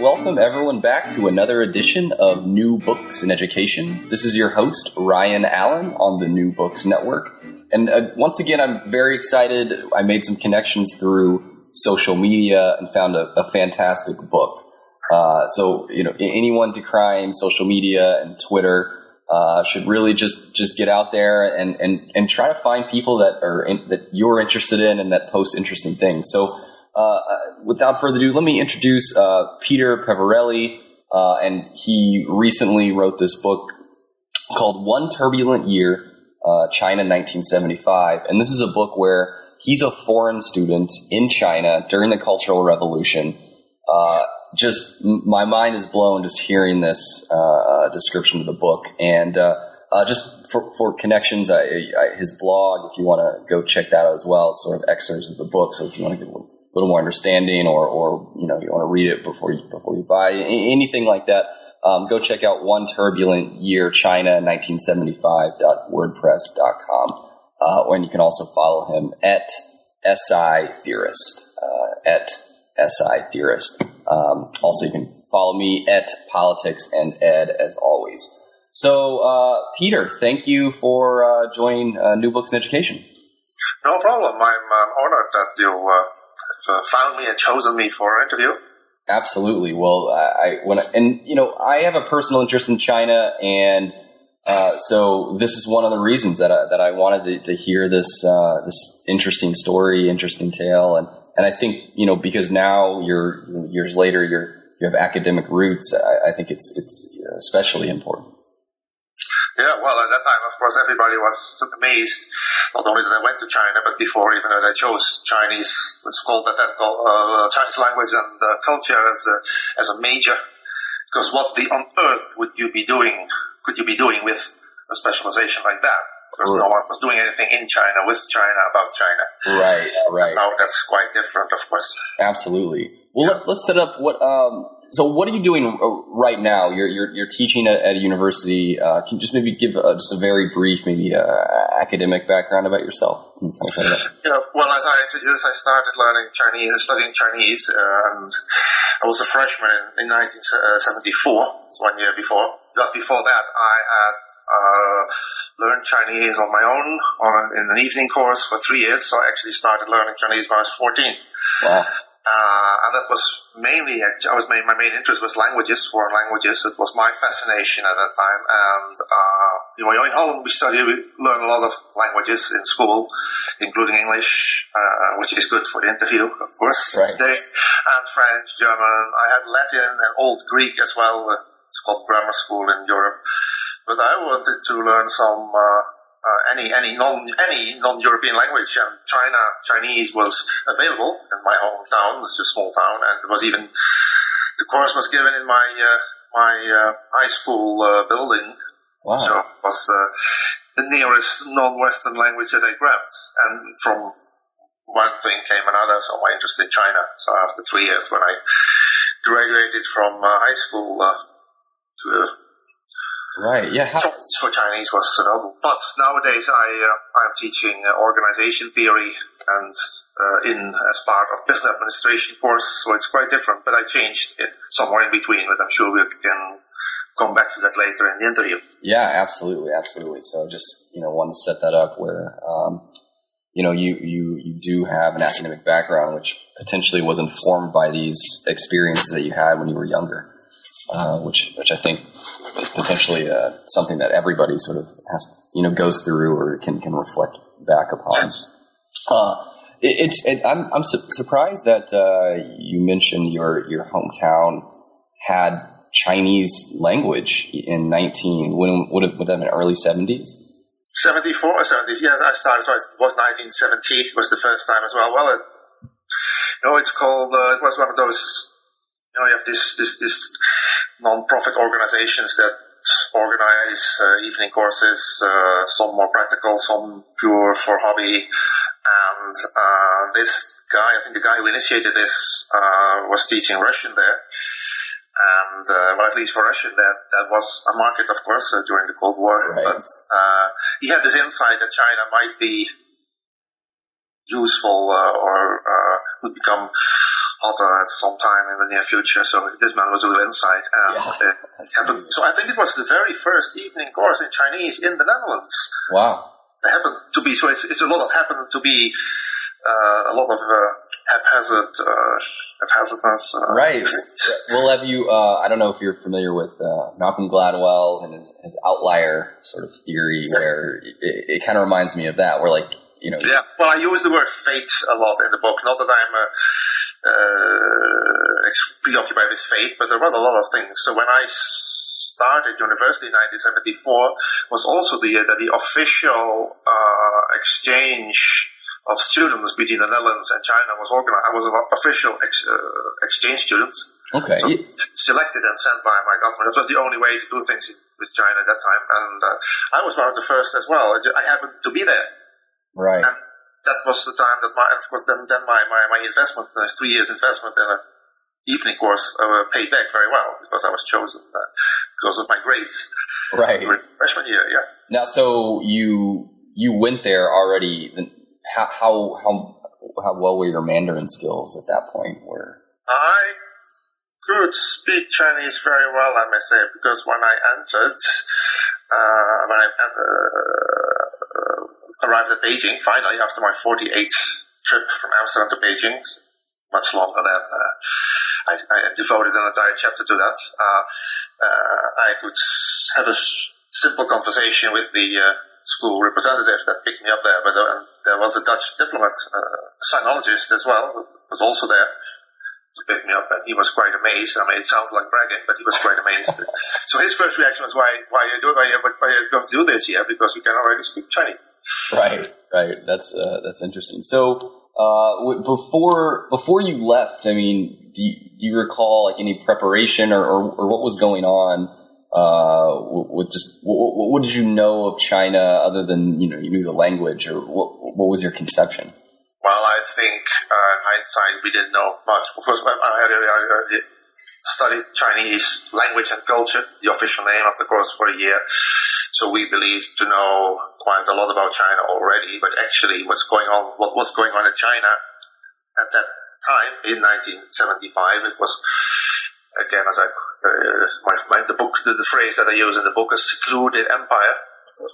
Welcome everyone back to another edition of New Books in Education. This is your host, Ryan Allen, on the New Books Network. And uh, once again, I'm very excited. I made some connections through social media and found a, a fantastic book. Uh, so, you know, anyone decrying social media and Twitter uh, should really just just get out there and, and, and try to find people that are in, that you're interested in and that post interesting things. So, uh, without further ado, let me introduce uh, Peter Peverelli, uh, and he recently wrote this book called One Turbulent Year, uh, China 1975. And this is a book where he's a foreign student in China during the Cultural Revolution. Uh, just my mind is blown just hearing this description of the book, and just for, for connections, I, I, his blog. If you want to go check that out as well, it's sort of excerpts of the book. So if you want to get a little little more understanding, or, or you know, you want to read it before you before you buy anything like that, um, go check out One Turbulent Year China 1975.wordpress.com, uh, and you can also follow him at SI Theorist uh, at SI Theorist. Um, also, you can follow me at Politics and Ed as always. So, uh, Peter, thank you for uh, joining uh, New Books in Education. No problem. I'm honored that you uh, uh, found me and chosen me for an interview. Absolutely. Well, I when I, and you know I have a personal interest in China, and uh, so this is one of the reasons that I, that I wanted to, to hear this uh, this interesting story, interesting tale, and and I think you know because now you're years later you're you have academic roots. I, I think it's it's especially important. Yeah, well, at that time, of course, everybody was amazed. Not only that I went to China, but before even that I chose Chinese, let's call that, that uh, Chinese language and uh, culture as a, as a major. Because what the on earth would you be doing, could you be doing with a specialization like that? Because right. no one was doing anything in China, with China, about China. Right, right. now that's quite different, of course. Absolutely. Well, yeah. let, us set up what, um, so what are you doing uh, right now? You're you're, you're teaching at, at, a university. Uh, can you just maybe give uh, just a very brief, maybe uh, academic background about yourself? Kind of yeah, well, as I introduced, I started learning Chinese, studying Chinese, uh, and I was a freshman in, in 1974, so one year before. But before that, I had uh, learned Chinese on my own on, in an evening course for three years. So I actually started learning Chinese when I was 14. Wow. Uh, and that was mainly, I was my main interest was languages, foreign languages. It was my fascination at that time. And, uh, you know, in Holland we study, we learn a lot of languages in school, including English, uh, which is good for the interview, of course, right. today, and French, German. I had Latin and Old Greek as well. It's called grammar school in Europe. But I wanted to learn some, uh, any any non any non European language, and China Chinese was available in my hometown. It's a small town, and it was even the course was given in my uh, my uh, high school uh, building. Wow. So it was uh, the nearest non-Western language that I grabbed, and from one thing came another. So my interest in China. So after three years, when I graduated from uh, high school to Right. Yeah. How- for Chinese was available, but nowadays I uh, I'm teaching uh, organization theory and uh, in as part of business administration course, so it's quite different. But I changed it somewhere in between, but I'm sure we can come back to that later in the interview. Yeah, absolutely, absolutely. So just you know, want to set that up where um, you know you you you do have an academic background, which potentially was informed by these experiences that you had when you were younger, uh, which which I think is potentially uh, something that everybody sort of has, you know, goes through or can can reflect back upon. Uh, it, it's it, I'm I'm su- surprised that uh, you mentioned your your hometown had Chinese language in 19 when would it would that been early 70s 74 or 70 yes I started so it was 1970 was the first time as well well it, You know, it's called. Uh, it was one of those. You know, you have this this this non-profit organizations that organize uh, evening courses. Uh, some more practical, some pure for hobby. And uh, this guy, I think the guy who initiated this, uh, was teaching Russian there. And uh, well, at least for Russian, that that was a market, of course, uh, during the Cold War. Right. But uh, he had this insight that China might be useful uh, or uh, would become hotter at some time in the near future. So this man was a real insight, and Yeah. it happened. So I think it was the very first evening course in Chinese in the Netherlands. Wow. It happened to be so. It's, it's a lot of happened to be uh, a lot of uh, haphazard uh, haphazardness. Uh, Right. Well, have you? Uh, I don't know if you're familiar with uh, Malcolm Gladwell and his, his outlier sort of theory, where it, it kind of reminds me of that, where like you know, Yeah, well, I use the word fate a lot in the book. Not that I'm uh, uh, ex- preoccupied with faith, but there were a lot of things. So when I started university in 1974, was also the the, the official uh, exchange of students between the Netherlands and China was organized. I was an official ex- uh, exchange student, okay, so selected and sent by my government. That was the only way to do things with China at that time, and uh, I was one of the first as well. I happened to be there right, and that was the time that my, of course, then, then my, my, my investment, my three years investment in a evening course uh, paid back very well because I was chosen uh, because of my grades right. freshman year. Yeah. Now, so you you went there already. How how how how well were your Mandarin skills at that point? Where I could speak Chinese very well, I may say, because when I entered, uh, when I uh, arrived at Beijing, finally, after my 48th trip from Amsterdam to Beijing, much longer than uh, I, I devoted an entire chapter to that, uh, uh, I could have a s- simple conversation with the uh, school representative that picked me up there, but uh, there was a Dutch diplomat, uh, sinologist as well, who was also there to pick me up, and he was quite amazed. I mean, it sounds like bragging, but he was quite amazed. so his first reaction was, "Why, why are you doing? Why, why are you going to do this here? Because you can already speak Chinese." right, right. That's uh, that's interesting. So uh, before before you left, I mean, do you, do you recall like any preparation or, or, or what was going on? Uh, with just what, what did you know of China other than you know you knew the language or what what was your conception? Well, I think uh, hindsight, we didn't know much. Of course, I had I studied Chinese language and culture, the official name of the course, for a year. So we believed to know quite a lot about China already, but actually, what's going on, what was going on in China at that time in 1975, it was again, as I uh, my, my the book, the, the phrase that I use in the book, a secluded empire.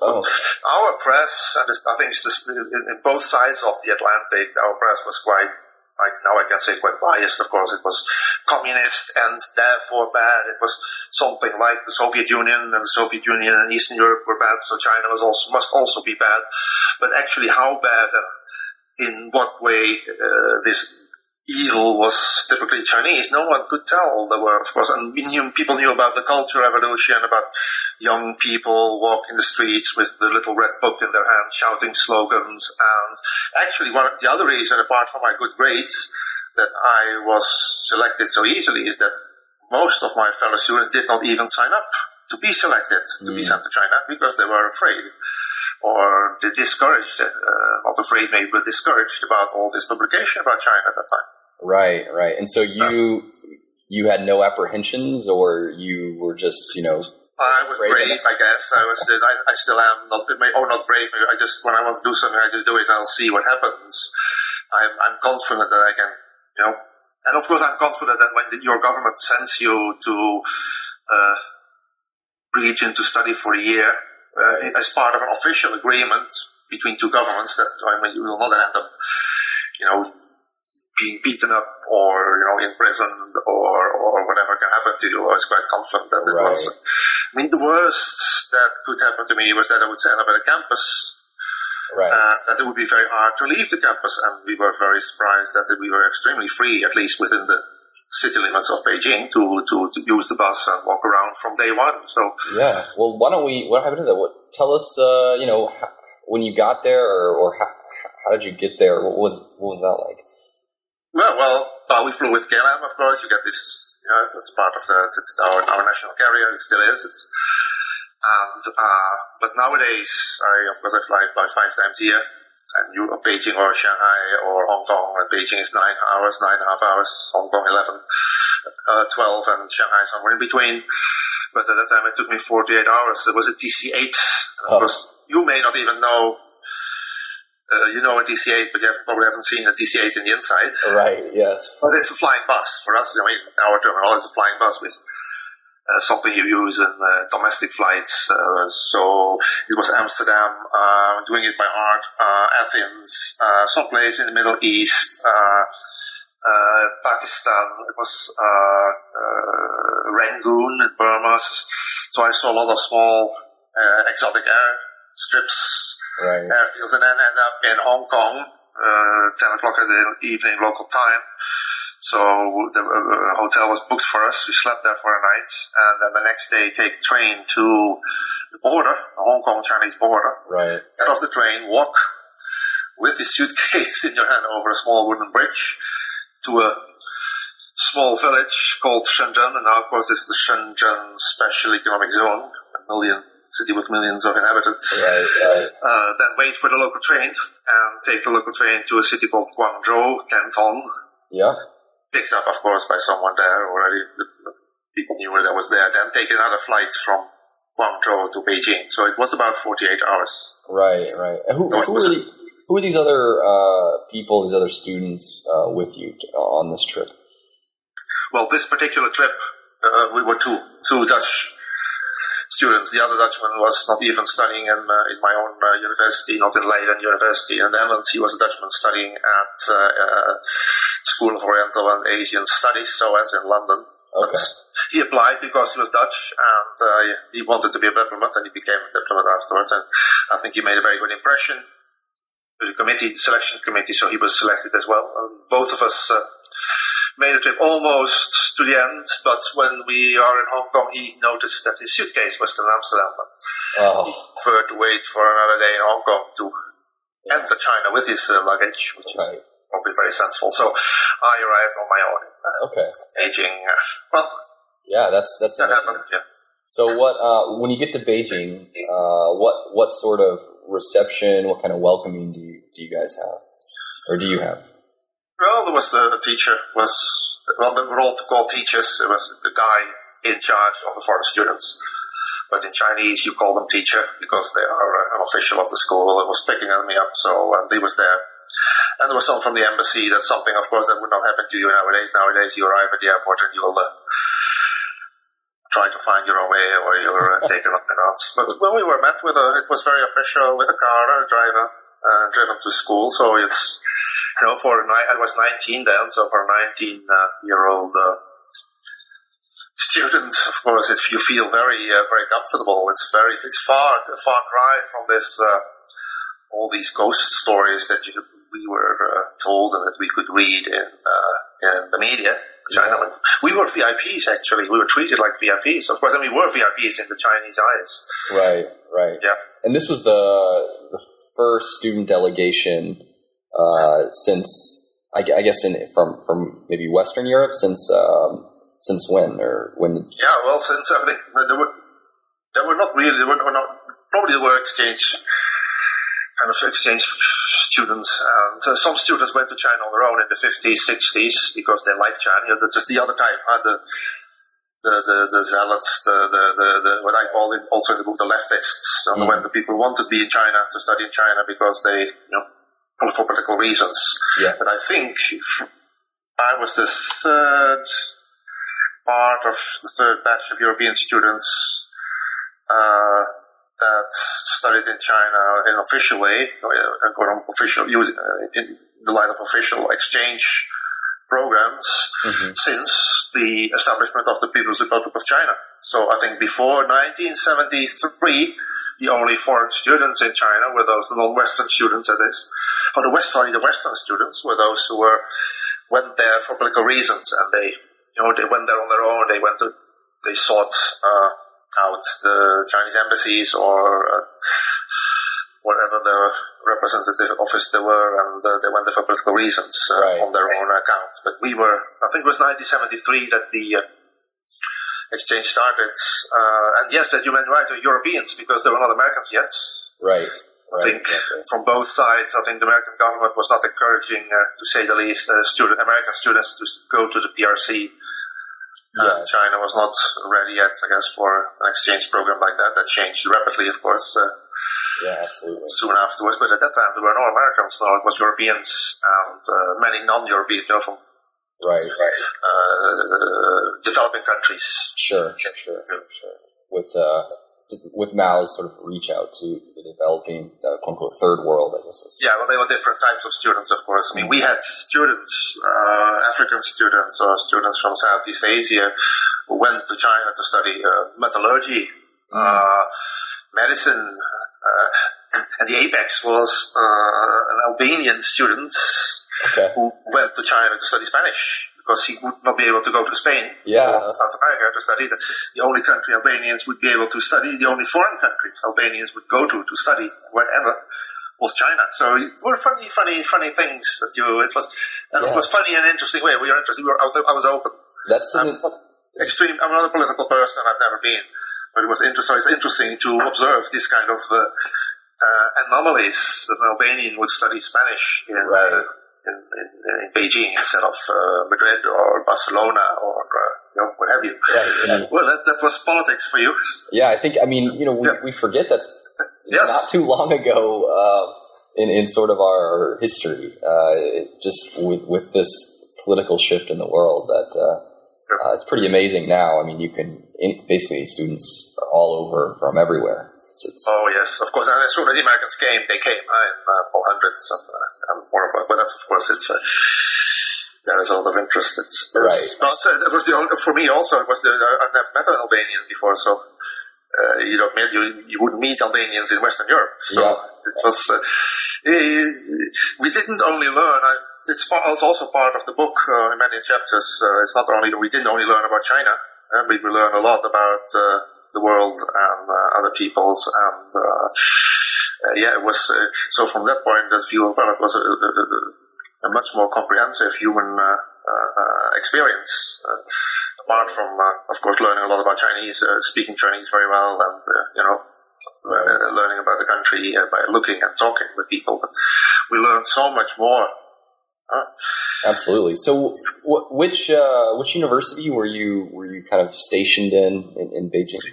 Oh, Our press, and I think it's in, in both sides of the Atlantic, our press was quite, like now I can say quite biased, of course. It was communist and therefore bad. It was something like the Soviet Union, and the Soviet Union and Eastern Europe were bad, so China was also, must also be bad. But actually, how bad and in what way uh, this evil was typically Chinese. No one could tell. There were, of course, and we knew, people knew about the Culture Revolution, about young people walking the streets with the little red book in their hand, shouting slogans. And actually, one of the other reason, apart from my good grades, that I was selected so easily is that most of my fellow students did not even sign up to be selected to be sent to China because they were afraid or discouraged, uh, not afraid maybe, but discouraged about all this publication about China at that time. Right, right. And so you you had no apprehensions, or you were just you know I was Brave brave. I guess. I was. I, I still am. Not, oh, not brave. I just when I want to do something, I just do it, and I'll see what happens. I'm, I'm confident that I can, you know. And of course, I'm confident that when your government sends you to uh, region to study for a year, uh, as part of an official agreement between two governments, that I mean, you will not end up, you know, being beaten up or you know imprisoned or or whatever can happen to you. I was quite confident that it Right. was. I mean, the worst that could happen to me was that I would end up at a campus. right. Uh, that it would be very hard to leave the campus, and we were very surprised that we were extremely free, at least within the city limits of Beijing, to, to, to use the bus and walk around from day one. So Yeah. Well, why don't we? What happened to that? What, tell us. Uh, you know, how, when you got there, or, or how, how did you get there? What was what was that like? Well, well, uh, we flew with KLM, of course. You get this, you know, that's part of the, it's our, our national carrier. It still is. It's, and, uh, but nowadays, I, of course, I fly, about five times a year. And you, Beijing or Shanghai or Hong Kong. And Beijing is nine hours, nine and a half hours. Hong Kong, 11, uh, 12, and Shanghai somewhere in between. But at that time, it took me 48 hours. It was a DC-8. And of Oh. course, you may not even know, uh, you know a DC-8, but you have, probably haven't seen a DC-8 in the inside. Right. Yes. But it's a flying bus for us. I mean, our terminal is a flying bus with uh, something you use in uh, domestic flights. Uh, so it was Amsterdam, uh, doing it by heart, uh, Athens, uh, someplace in the Middle East, uh, uh, Pakistan. It was uh, uh, Rangoon in Burma. So I saw a lot of small uh, exotic air strips Right. airfields and then end up in Hong Kong, uh, 10 o'clock in the evening local time. So the uh, hotel was booked for us. We slept there for a night, and then the next day take train to the border, the Hong Kong Chinese border. Right. Get off the train, walk with the suitcase in your hand over a small wooden bridge to a small village called Shenzhen, and now of course it's the Shenzhen Special Economic Zone, a million city with millions of inhabitants Right. Right. uh, then wait for the local train and take the local train to a city called Guangzhou, Canton. Yeah. Picked up, of course, by someone there already. People knew that was there. Then take another flight from Guangzhou to Beijing. So it was about 48 hours. Right. Right. And who No, who the, who these other uh, people? These other students uh, with you t- on this trip? Well, this particular trip, uh, we were two, two Dutch students. The other Dutchman was not even studying in, uh, in my own uh, university, not in Leiden University in the Netherlands. He was a Dutchman studying at uh, uh, School of Oriental and Asian Studies, so as in London. But he applied because he was Dutch and uh, he wanted to be a diplomat and he became a diplomat afterwards. And I think he made a very good impression with the committee, the selection committee, so he was selected as well. And both of us uh, made the trip almost to the end, but when we are in Hong Kong, he noticed that his suitcase was still in Amsterdam. But he Oh. preferred to wait for another day in Hong Kong to enter China with his uh, luggage, which is probably very sensible. So I arrived on my own uh, Okay. Beijing. Uh, well, Yeah. That's that's that happened, yeah. So what uh, when you get to Beijing, uh, what what sort of reception, what kind of welcoming do you do you guys have, or do you have? Well, there was the teacher was well, they were all called teachers. It was the guy in charge of the foreign students. But in Chinese, you call them teacher because they are uh, an official of the school that was picking me up. So um, he was there. And there was someone from the embassy. That's something, of course, that would not happen to you nowadays. Nowadays, you arrive at the airport and you'll uh, try to find your own way or you're uh, taken up and out. But when we were met with a, it was very official with a car a driver uh, driven to school. So it's, you know, for I was 19 then, so for a 19 uh, year old uh, student, of course, if you feel very, uh, very comfortable, it's very, it's far, far cry from this, uh, all these ghost stories that you, we were uh, told and that we could read in, uh, in the media. China. We were VIPs actually. We were treated like VIPs. Of course, and we were VIPs in the Chinese eyes. Right, right. Yeah. And this was the the first student delegation uh, since I, I guess in from from maybe Western Europe since um, since when or when? Yeah, well, since I think there were there were not really there were, not probably there were exchange kind of exchange students, and uh, some students went to China on their own in the fifties, sixties because they liked China. That's just the other time, uh, the the the, the zealots, the, the, the, the what I call it also in the book the leftists, and Mm. when the people who want to be in China to study in China because they you know for political reasons. Yeah. But I think I was the third part of the third batch of European students uh, that studied in China in official way, uh, or official uh, in the light of official exchange programs Mhm. since the establishment of the People's Republic of China. So I think before 1973, the only foreign students in China were those non-Western students, that is, or the West, sorry, the Western students were those who were went there for political reasons, and they, you know, they went there on their own. They went to, they sought uh, out the Chinese embassies or uh, whatever the representative office they were, and uh, they went there for political reasons uh, Right. on their own account. But we were, I think it was 1973 that the uh, exchange started. Uh, and yes, that you meant right, to Europeans, because they were not Americans yet. Right. I think from both sides, I think the American government was not encouraging, uh, to say the least, uh, student American students to go to the PRC. Yeah. Uh, China was not ready yet, I guess, for an exchange program like that. That changed rapidly, of course, uh, Yeah, absolutely. soon afterwards. But at that time, there were no Americans, no, it was Europeans and uh, many non-Europeans, you know, from Right. Right. uh, developing countries. Sure. Sure. Sure. Sure. With uh, with Mao's sort of reach out to the developing, uh, quote unquote, third world, I guess. Yeah, well, they were different types of students, of course. I mean, we had students, uh, African students or students from Southeast Asia who went to China to study uh, metallurgy, uh, medicine, uh, and the apex was uh, an Albanian student Okay. who went to China to study Spanish because he would not be able to go to Spain Yeah. or South America to study. The, the only country Albanians would be able to study, the only foreign country Albanians would go to to study wherever was China. So it were funny, funny, funny things that you. It was, and Yeah. it was funny and interesting way. We were interested. We were, I was- I was open. That's an, Extreme. I'm not a political person. I've never been, but it was interesting. It's interesting to observe this kind of uh, uh, anomalies that an Albanian would study Spanish in. Right. Uh, in, in, in Beijing instead of uh, Madrid or Barcelona or uh, you know, what have you. Right, yeah. Well, that, that was politics for you. yeah, I think. I mean, you know, we, Yeah. we forget that Yes. not too long ago uh, in in sort of our history, uh, just with with this political shift in the world, that uh, uh, it's pretty amazing now. I mean, you can in, basically students are all over from everywhere. It's, it's, Oh yes, of course. And as soon as the Americans came, they came uh, in uh, four hundreds and, uh, and more of a, But that's of course it's. Uh, there is a lot of interest. It's, it's Right. not, uh, it was the only, for me also. It was the, I've never met an Albanian before, so uh, you don't meet, you you wouldn't meet Albanians in Western Europe. So Yeah. it was. Uh, we didn't only learn. I, it's, part, it's also part of the book uh, in many chapters. Uh, it's not only we didn't only learn about China. Uh, we, learned a lot about uh, the world and uh, other peoples, and uh, uh, yeah, it was. So from that point of view, well, it was a, a, a- much more comprehensive human experience. Apart from, uh, of course, learning a lot about Chinese, uh, speaking Chinese very well, and uh, you know, learning about the country by looking and talking with people. But we learned so much more. absolutely. So, wh- which which university were you were you kind of stationed in in, in Beijing?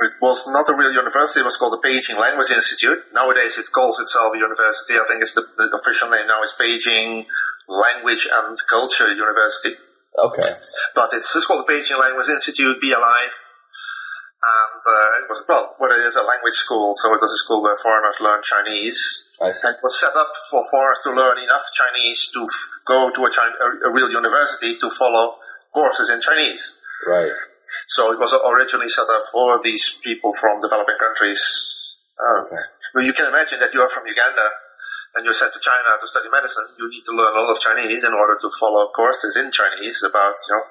It was not a real university. It was called the Beijing Language Institute. Nowadays, it calls itself a university. I think it's the, the official name now is Beijing Language and Culture University. Okay. But it's just called the Beijing Language Institute, BLI. And uh, it was, well, what it is a language school, so it was a school where foreigners learn Chinese. I see. And it was set up for foreigners to learn enough Chinese to f- go to a, Chin- a, a real university to follow courses in Chinese. Right. So it was originally set up for these people from developing countries. Uh, Okay. well, you can imagine that you are from Uganda and you're sent to China to study medicine. You need to learn a lot of Chinese in order to follow courses in Chinese about you know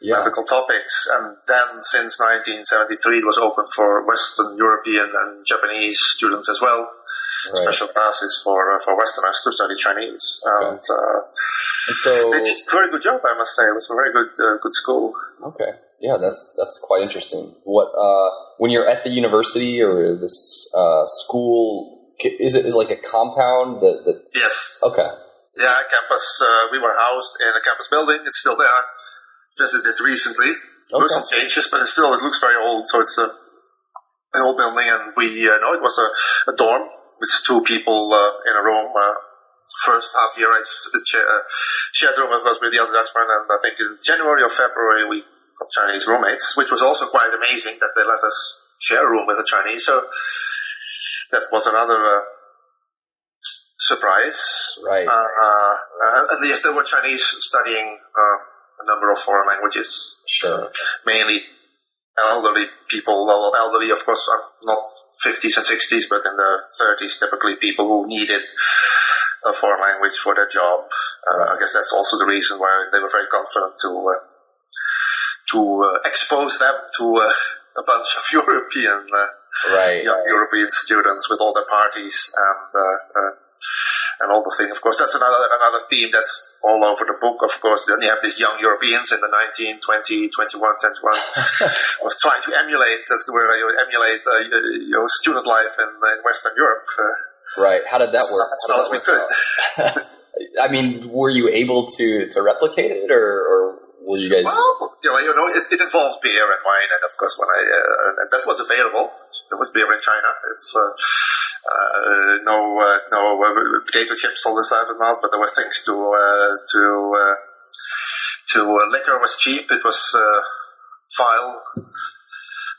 Yeah. medical topics. And then since 1973, it was open for Western European and Japanese students as well. Right. Special classes for uh, for Westerners to study Chinese. And uh, And so, they did a very good job, I must say. It was a very good uh, good school. okay, yeah, that's that's quite interesting. What uh, when you're at the university or this uh, school, is it is it like a compound that, that Yes. okay, Yeah, campus. Uh, we were housed in a campus building. It's still there. I've visited recently. There were some changes, but it still it looks very old. So it's a an old building, and we uh, know it was a, a dorm with two people uh, in a room. Uh, first half year, I sh- uh, shared room with us with the other Dutchman, and I think in January or February we Chinese roommates, which was also quite amazing that they let us share a room with a Chinese. So that was another. Uh, Surprise, right, uh, uh, and yes, there were Chinese studying uh, a number of foreign languages, sure, mainly elderly people. Well, elderly, of course, uh, not 50s and 60s, but in the 30s, typically people who needed a foreign language for their job. Uh, I guess that's also the reason why they were very confident to uh, to uh, expose them to uh, a bunch of European uh, right. young European students with all their parties and and all the thing. Of course, that's another another theme that's all over the book. Of course, then you have these young Europeans in the 19, 20, 21, 21 was trying to emulate. as the word I emulate uh, your student life in, in Western Europe. Uh, right. How did that work? As well as we could. I mean, were you able to to replicate it, or, or were you guys? Well, you know, you know, it, it involves beer and wine, and of course, when I uh, and that was available, there was beer in China. It's uh, uh, no uh, no uh, potato chips all the time and not, but there were things to uh, to uh, to uh, liquor was cheap. It was uh, vile.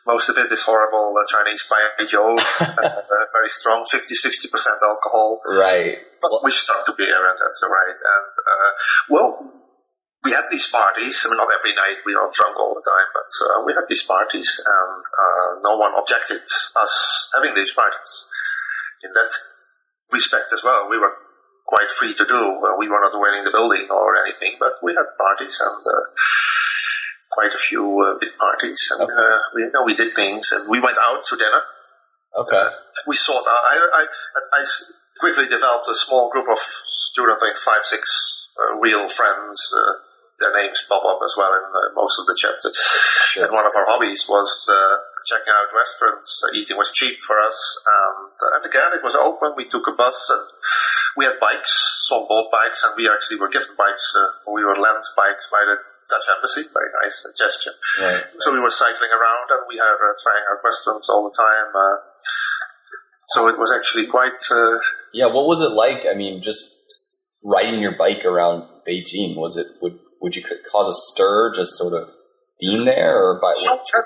Most of it is horrible uh, Chinese Baijiu, uh, uh, very strong, 50 60% alcohol. Right. But we stuck to beer, and that's all right. And uh, well, we had these parties. I mean, not every night. We were drunk all the time, but uh, we had these parties, and uh, no one objected us having these parties. In that respect as well, we were quite free to do. Uh, we were not running the building or anything, but we had parties and uh, quite a few uh, big parties, and Okay. uh, we you know we did things, and we went out to dinner Okay. we sought. I, I, I s- quickly developed a small group of students, I think five, six uh, real friends. Their names pop up as well in uh, most of the chapters. Sure. And one of our hobbies was uh, checking out restaurants. Uh, eating was cheap for us, and, and again, it was open. We took a bus, and we had bikes. Some bought bikes, and we actually were given bikes. Uh, we were lent bikes by the Dutch embassy. Very nice gesture. Right. So we were cycling around and we were uh, trying out restaurants all the time. Uh, so it was actually quite. Uh, Yeah. What was it like? I mean, just riding your bike around Beijing. Was it would would you cause a stir just sort of being there, or by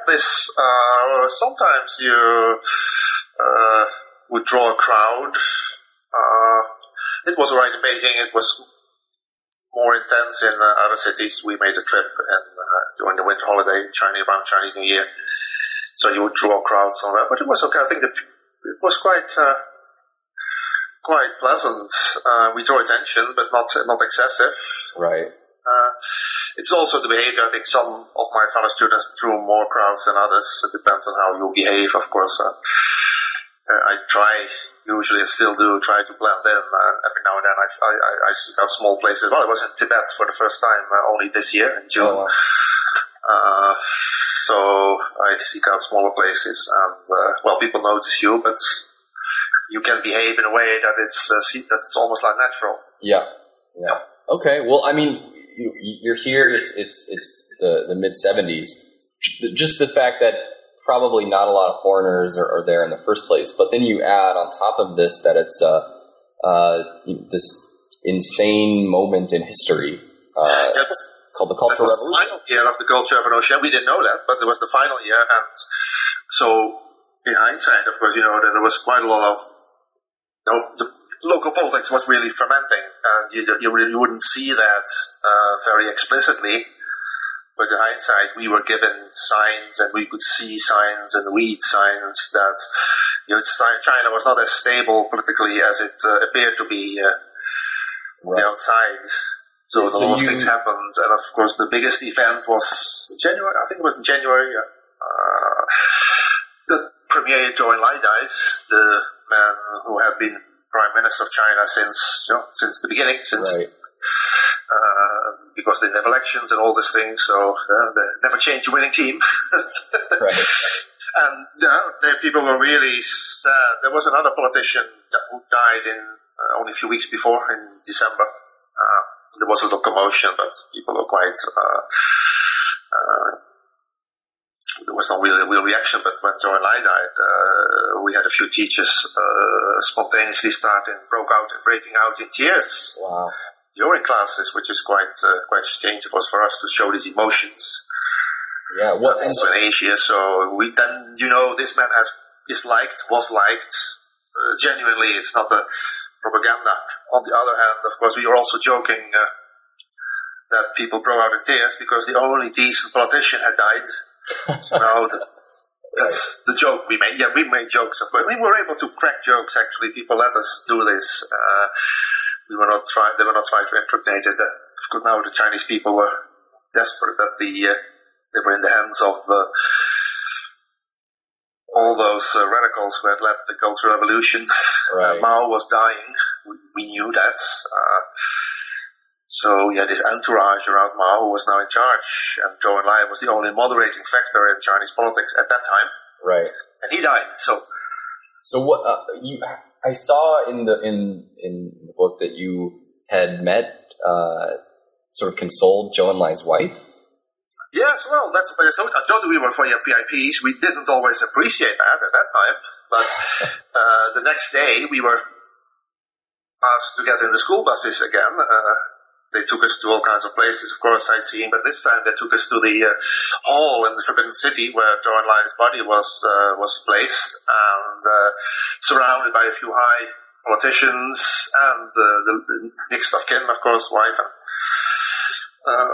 this. Uh, sometimes you uh, would draw a crowd. Uh, it was right in Beijing. It was more intense in uh, other cities. We made a trip and uh, during the winter holiday, Chinese around Chinese New Year. So you would draw crowds on that, but it was okay. I think the, it was quite uh, quite pleasant. Uh, we draw attention, but not not excessive. right? Uh, it's also the behavior. I think some of my fellow students drew more crowds than others. It depends on how you behave, of course. Uh, uh, I try, usually I still do, try to blend in. Uh, every now and then I, I, I, I seek out small places. Well, I was in Tibet for the first time uh, only this year, in June. Oh, wow. Uh, so I seek out smaller places, and uh, well, people notice you, but you can behave in a way that it's uh, almost like natural. Yeah. Yeah. Okay. Well, I mean, you, you're here. It's it's it's the the mid '70s. Just the fact that probably not a lot of foreigners are, are there in the first place, but then you add on top of this that it's uh, uh, this insane moment in history uh, Yeah, called the Cultural was the final year of the Culture Revolution. We didn't know that, but it was the final year, and so in hindsight, of course, you know that there was quite a lot of you know, the local politics was really fermenting, and you you, really wouldn't see that uh, very explicitly. But in hindsight, we were given signs, and we could see signs and read signs that you know, China was not as stable politically as it uh, appeared to be uh, Right. outside. So, So a lot of you- things happened, and of course, the biggest event was January. I think it was in January. Uh, the premier Zhou Enlai died, the man who had been prime minister of China since you know, since the beginning, since Right. uh, because they have elections and all these things. So uh, they never change a winning team. Right. And yeah, the people were really sad. There was another politician who died in uh, only a few weeks before in December. Uh, there was a little commotion, but people were quite. There was no real, real reaction, but when Zhou Enlai died, uh, we had a few teachers uh, spontaneously starting, broke out and breaking out in tears Wow. during classes, which is quite uh, quite strange, of course, for us to show these emotions Yeah. Well, and, also in Asia. So we then, you know, this man has is liked, was liked. Uh, genuinely, it's not a propaganda. On the other hand, of course, we were also joking uh, that people broke out in tears because the only decent politician had died. So now the, that's the joke we made. Yeah, we made jokes, of course. We were able to crack jokes. Actually, people let us do this. Uh, we were not trying. They were not trying to indoctrinate us. That of course now the Chinese people were desperate that the uh, they were in the hands of uh, all those uh, radicals who had led the Cultural Revolution. Right. Uh, Mao was dying. We, we knew that. Uh, so yeah, this entourage around Mao was now in charge, and Zhou Enlai was the only moderating factor in Chinese politics at that time, Right. and he died. So So what uh, you? I saw in the in in the book that you had met, uh, sort of consoled Zhou Enlai's wife. yes, well, that's what I thought. I thought we were for VIPs. We didn't always appreciate that at that time, but uh, the next day we were asked to get in the school buses again. Uh, they took us to all kinds of places, of course, sightseeing, but this time they took us to the uh, hall in the Forbidden City where Zhou Enlai's body was uh, was placed, and uh, surrounded by a few high politicians and uh, the next of kin, of course, wife. And, uh,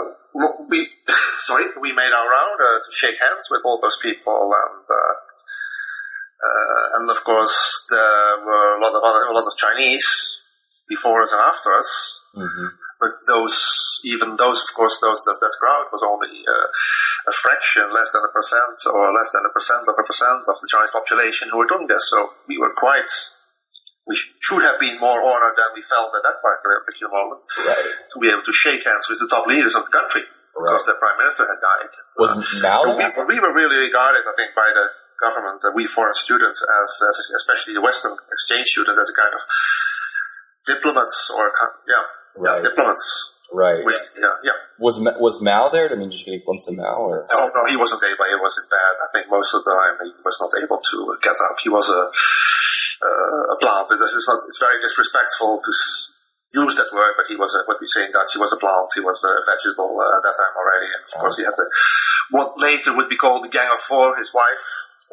we sorry, we made our round uh, to shake hands with all those people, and and of course there were a lot of other, a lot of Chinese before us and after us. Mm-hmm. But those, even those, of course, those that, that crowd was only uh, a fraction, less than a percent, or less than a percent of a percent of the Chinese population who were doing this. So we were quite, we should have been more honored than we felt at that particular moment Right. to be able to shake hands with the top leaders of the country because the prime minister had died. Was Mao So we, we were really regarded, I think, by the government, uh, we foreign students, as, as especially the Western exchange students, as a kind of diplomats or yeah, Right. yeah, diplomats. Right. With, yeah, yeah. Was was Mao there? I mean, did you get a glimpse of Mao? Or No, no, he wasn't able. It wasn't bad. I think most of the time he was not able to get up. He was a uh, a plant. It is not. It's very disrespectful to use that word, but he was a, what we say in Dutch. He was a plant. He was a vegetable uh, at that time already. And of course, he had the what later would be called the Gang of Four. His wife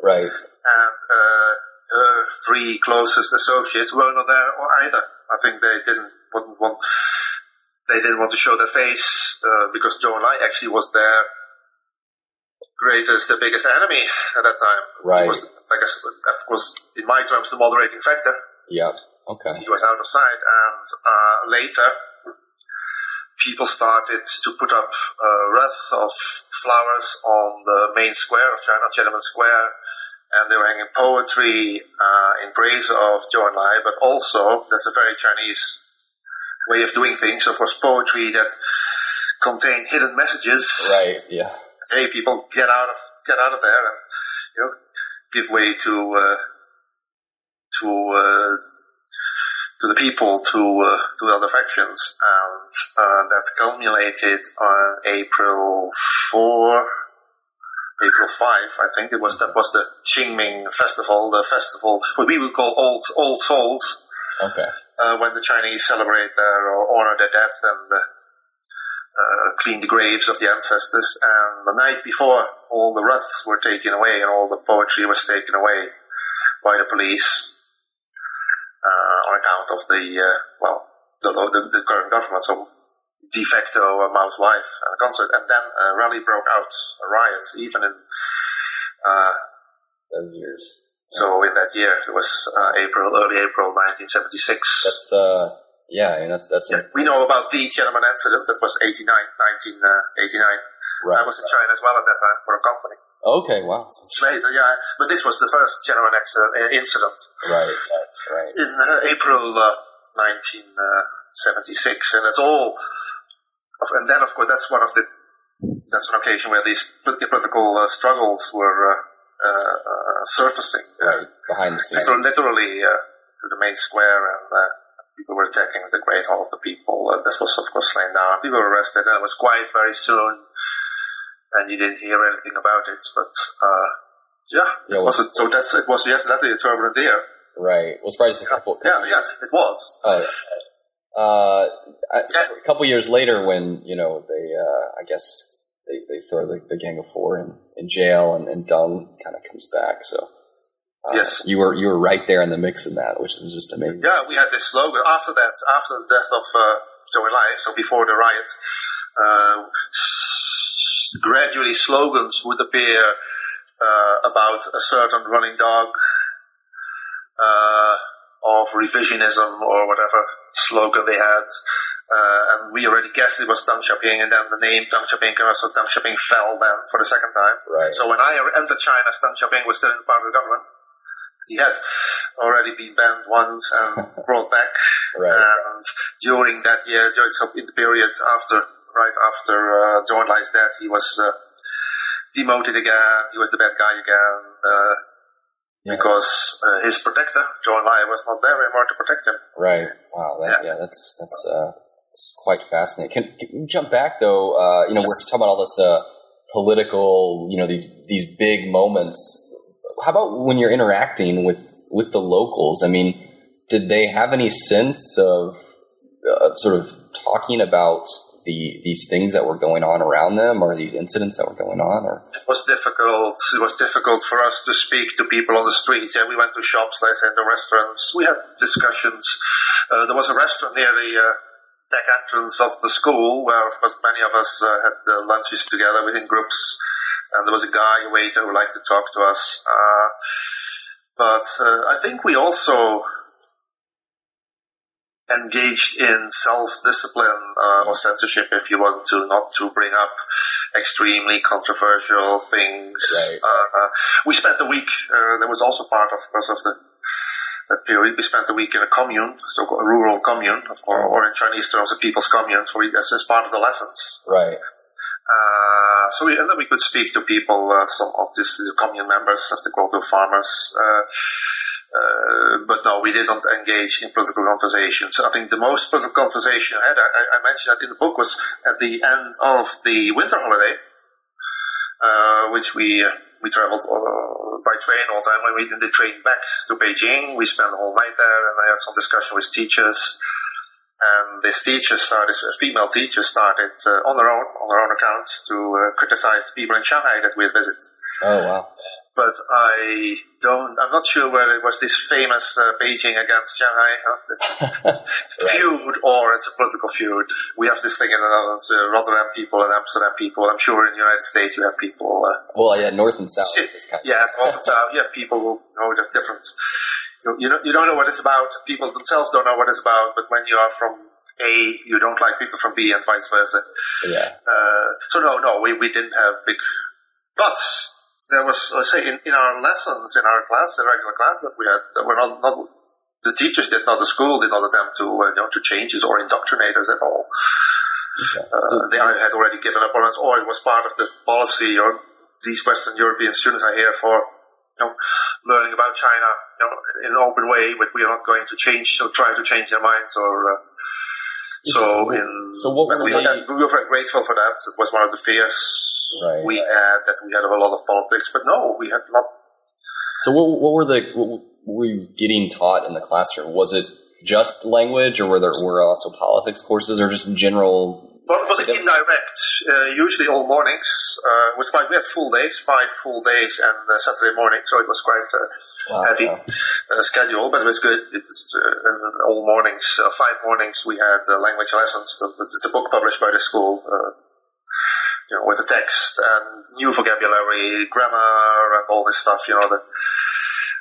right. and uh, her three closest associates were not there either. I think they didn't wouldn't want they didn't want to show their face uh, because Zhou Enlai actually was their greatest, the biggest enemy at that time. Right. He was, like I said, of course, in my terms, the moderating factor. Yeah. Okay. He was out of sight, and uh, later people started to put up a wreath of flowers on the main square of China, Tiananmen Square, and they were hanging poetry uh, in praise of Zhou Enlai, but also that's a very Chinese way of doing things. Of course, poetry that contain hidden messages. Right. Yeah. Hey, people, get out of get out of there, and you know, give way to uh, to uh, to the people, to uh, to other factions, and uh, that culminated on April four. April 5, I think it was, that was the Qingming festival, the festival, what we would call Old, Old Souls, Okay. Uh, when the Chinese celebrate their or honor their death and uh, uh, clean the graves of the ancestors. And the night before, all the wreaths were taken away and all the poetry was taken away by the police uh, on account of the uh, well, the, the, the current government. So de facto uh, Mao's wife and a concert, and then a rally broke out, a riot, even in. Those years. So in that year, it was uh, April, early April 1976. That's uh. Yeah. And that's that's Yeah, we know about the Tiananmen incident. That was 89, 1989. right. I was in China as well at that time for a company. Okay. Wow. Later, yeah. But this was the first Tiananmen accident, uh, incident Right. Right. Right. in uh, April uh, 1976, and that's all. Of, and then, of course, that's one of the. That's an occasion where these political uh, struggles were uh, uh, surfacing. Right. Behind the scenes. Liter- literally uh, to the main square, and uh, people were attacking the Great Hall of the People. Uh, this was, of course, slain down. People were arrested, and it was quiet very soon, and you didn't hear anything about it. But uh, yeah, Yeah, it was so that's it was yes, definitely a turbulent year. Right. Well, surprised a couple. Yeah, yeah, it was. Uh, uh, a, Yeah. a couple years later, when you know they, uh, I guess they, they throw the, the Gang of Four in, in jail, and, and Deng kind of comes back. So uh, Yes. you were you were right there in the mix in that, which is just amazing. Yeah, we had this slogan after that, after the death of uh, Enlai, so before the riot. Uh, s- gradually, slogans would appear uh, about a certain running dog uh, of revisionism or whatever slogan they had. Uh, and we already guessed it was Deng Xiaoping, and then the name Deng Xiaoping came out, so Deng Xiaoping fell then for the second time. Right. So when I entered China, Deng Xiaoping was still in part of the government. He had already been banned once and brought back. Right. And during that year, during so in the period after, right after uh, Zhou Enlai's death, he was uh, demoted again. He was the bad guy again. Uh, Yeah. Because uh, his protector, Zhou Enlai, was not there anymore to protect him. Right. Wow. That, yeah. That's that's uh, it's quite fascinating. Can, can we jump back though? Uh, you know, we're talking about all this uh, political, you know, these these big moments. How about when you're interacting with with the locals? I mean, did they have any sense of uh, sort of talking about the these things that were going on around them, or these incidents that were going on, or It was difficult. It was difficult for us to speak to people on the streets. Yeah, we went to shops, let's say, the restaurants. We had discussions. Uh, there was a restaurant near the uh, back entrance of the school where, of course, many of us uh, had uh, lunches together within groups. And there was a guy, a waiter, who liked to talk to us. Uh, but uh, I think we also engaged in self-discipline uh, or censorship, if you want to, not to bring up extremely controversial things. Right. Uh, uh, we spent a week. Uh, that was also part of course, of the that period. We spent a week in a commune, so a rural commune, or, or in Chinese terms, a people's commune. So we, as, part of the lessons. right? Uh, so we, and then we could speak to people, uh, some of these uh, commune members, they call them, farmers. Uh, uh, but no, we didn't engage in political conversations. I think the most political conversation I had, I, I mentioned that in the book, was at the end of the winter holiday, uh, which we we traveled uh, by train all the time. When we did the train back to Beijing, we spent the whole night there, and I had some discussion with teachers. And this teacher started, female teacher started uh, on her own, on her own account, to uh, criticize people in Shanghai that we had visited. Oh wow! But I don't, I'm not sure whether it was this famous uh, Beijing against Shanghai huh? feud or it's a political feud. We have this thing in the Netherlands, uh, Rotterdam people and Amsterdam people. I'm sure in the United States you have people. Uh, Well, yeah, north and south. Shit. kind of, yeah, all the time. You have people who know have different. You, know, you know, you don't know what it's about. People themselves don't know what it's about. But when you are from A, you don't like people from B, and vice versa. yeah, Uh, so no, no, we, we didn't have big. But there was, let's say, in, in our lessons, in our class, the regular class that we had, that were not, not the teachers did not, the school did not attempt to, uh, you know, to change us or indoctrinate us at all. okay. Uh, So- they had already given up on us, or it was part of the policy, or these Western European students are here for you know, learning about China you know, in an open way, but we are not going to change or try to change their minds. Or uh, so, in So what we, we were very grateful for that. It was one of the fears Right. we had that we had a lot of politics, but no, we had not. So what, what were the what were you getting taught in the classroom? Was it just language, or were there were also politics courses, or just general? Well, it was indirect. Uh, usually all mornings. Uh, was quite. We had full days, five full days, and uh, Saturday morning, so it was quite. Uh, Wow, heavy wow. uh, schedule, but it was good. It was uh, all mornings, uh, five mornings, we had uh, language lessons. It's a book published by the school, uh, you know, with the text and new vocabulary, grammar, and all this stuff. You know, the,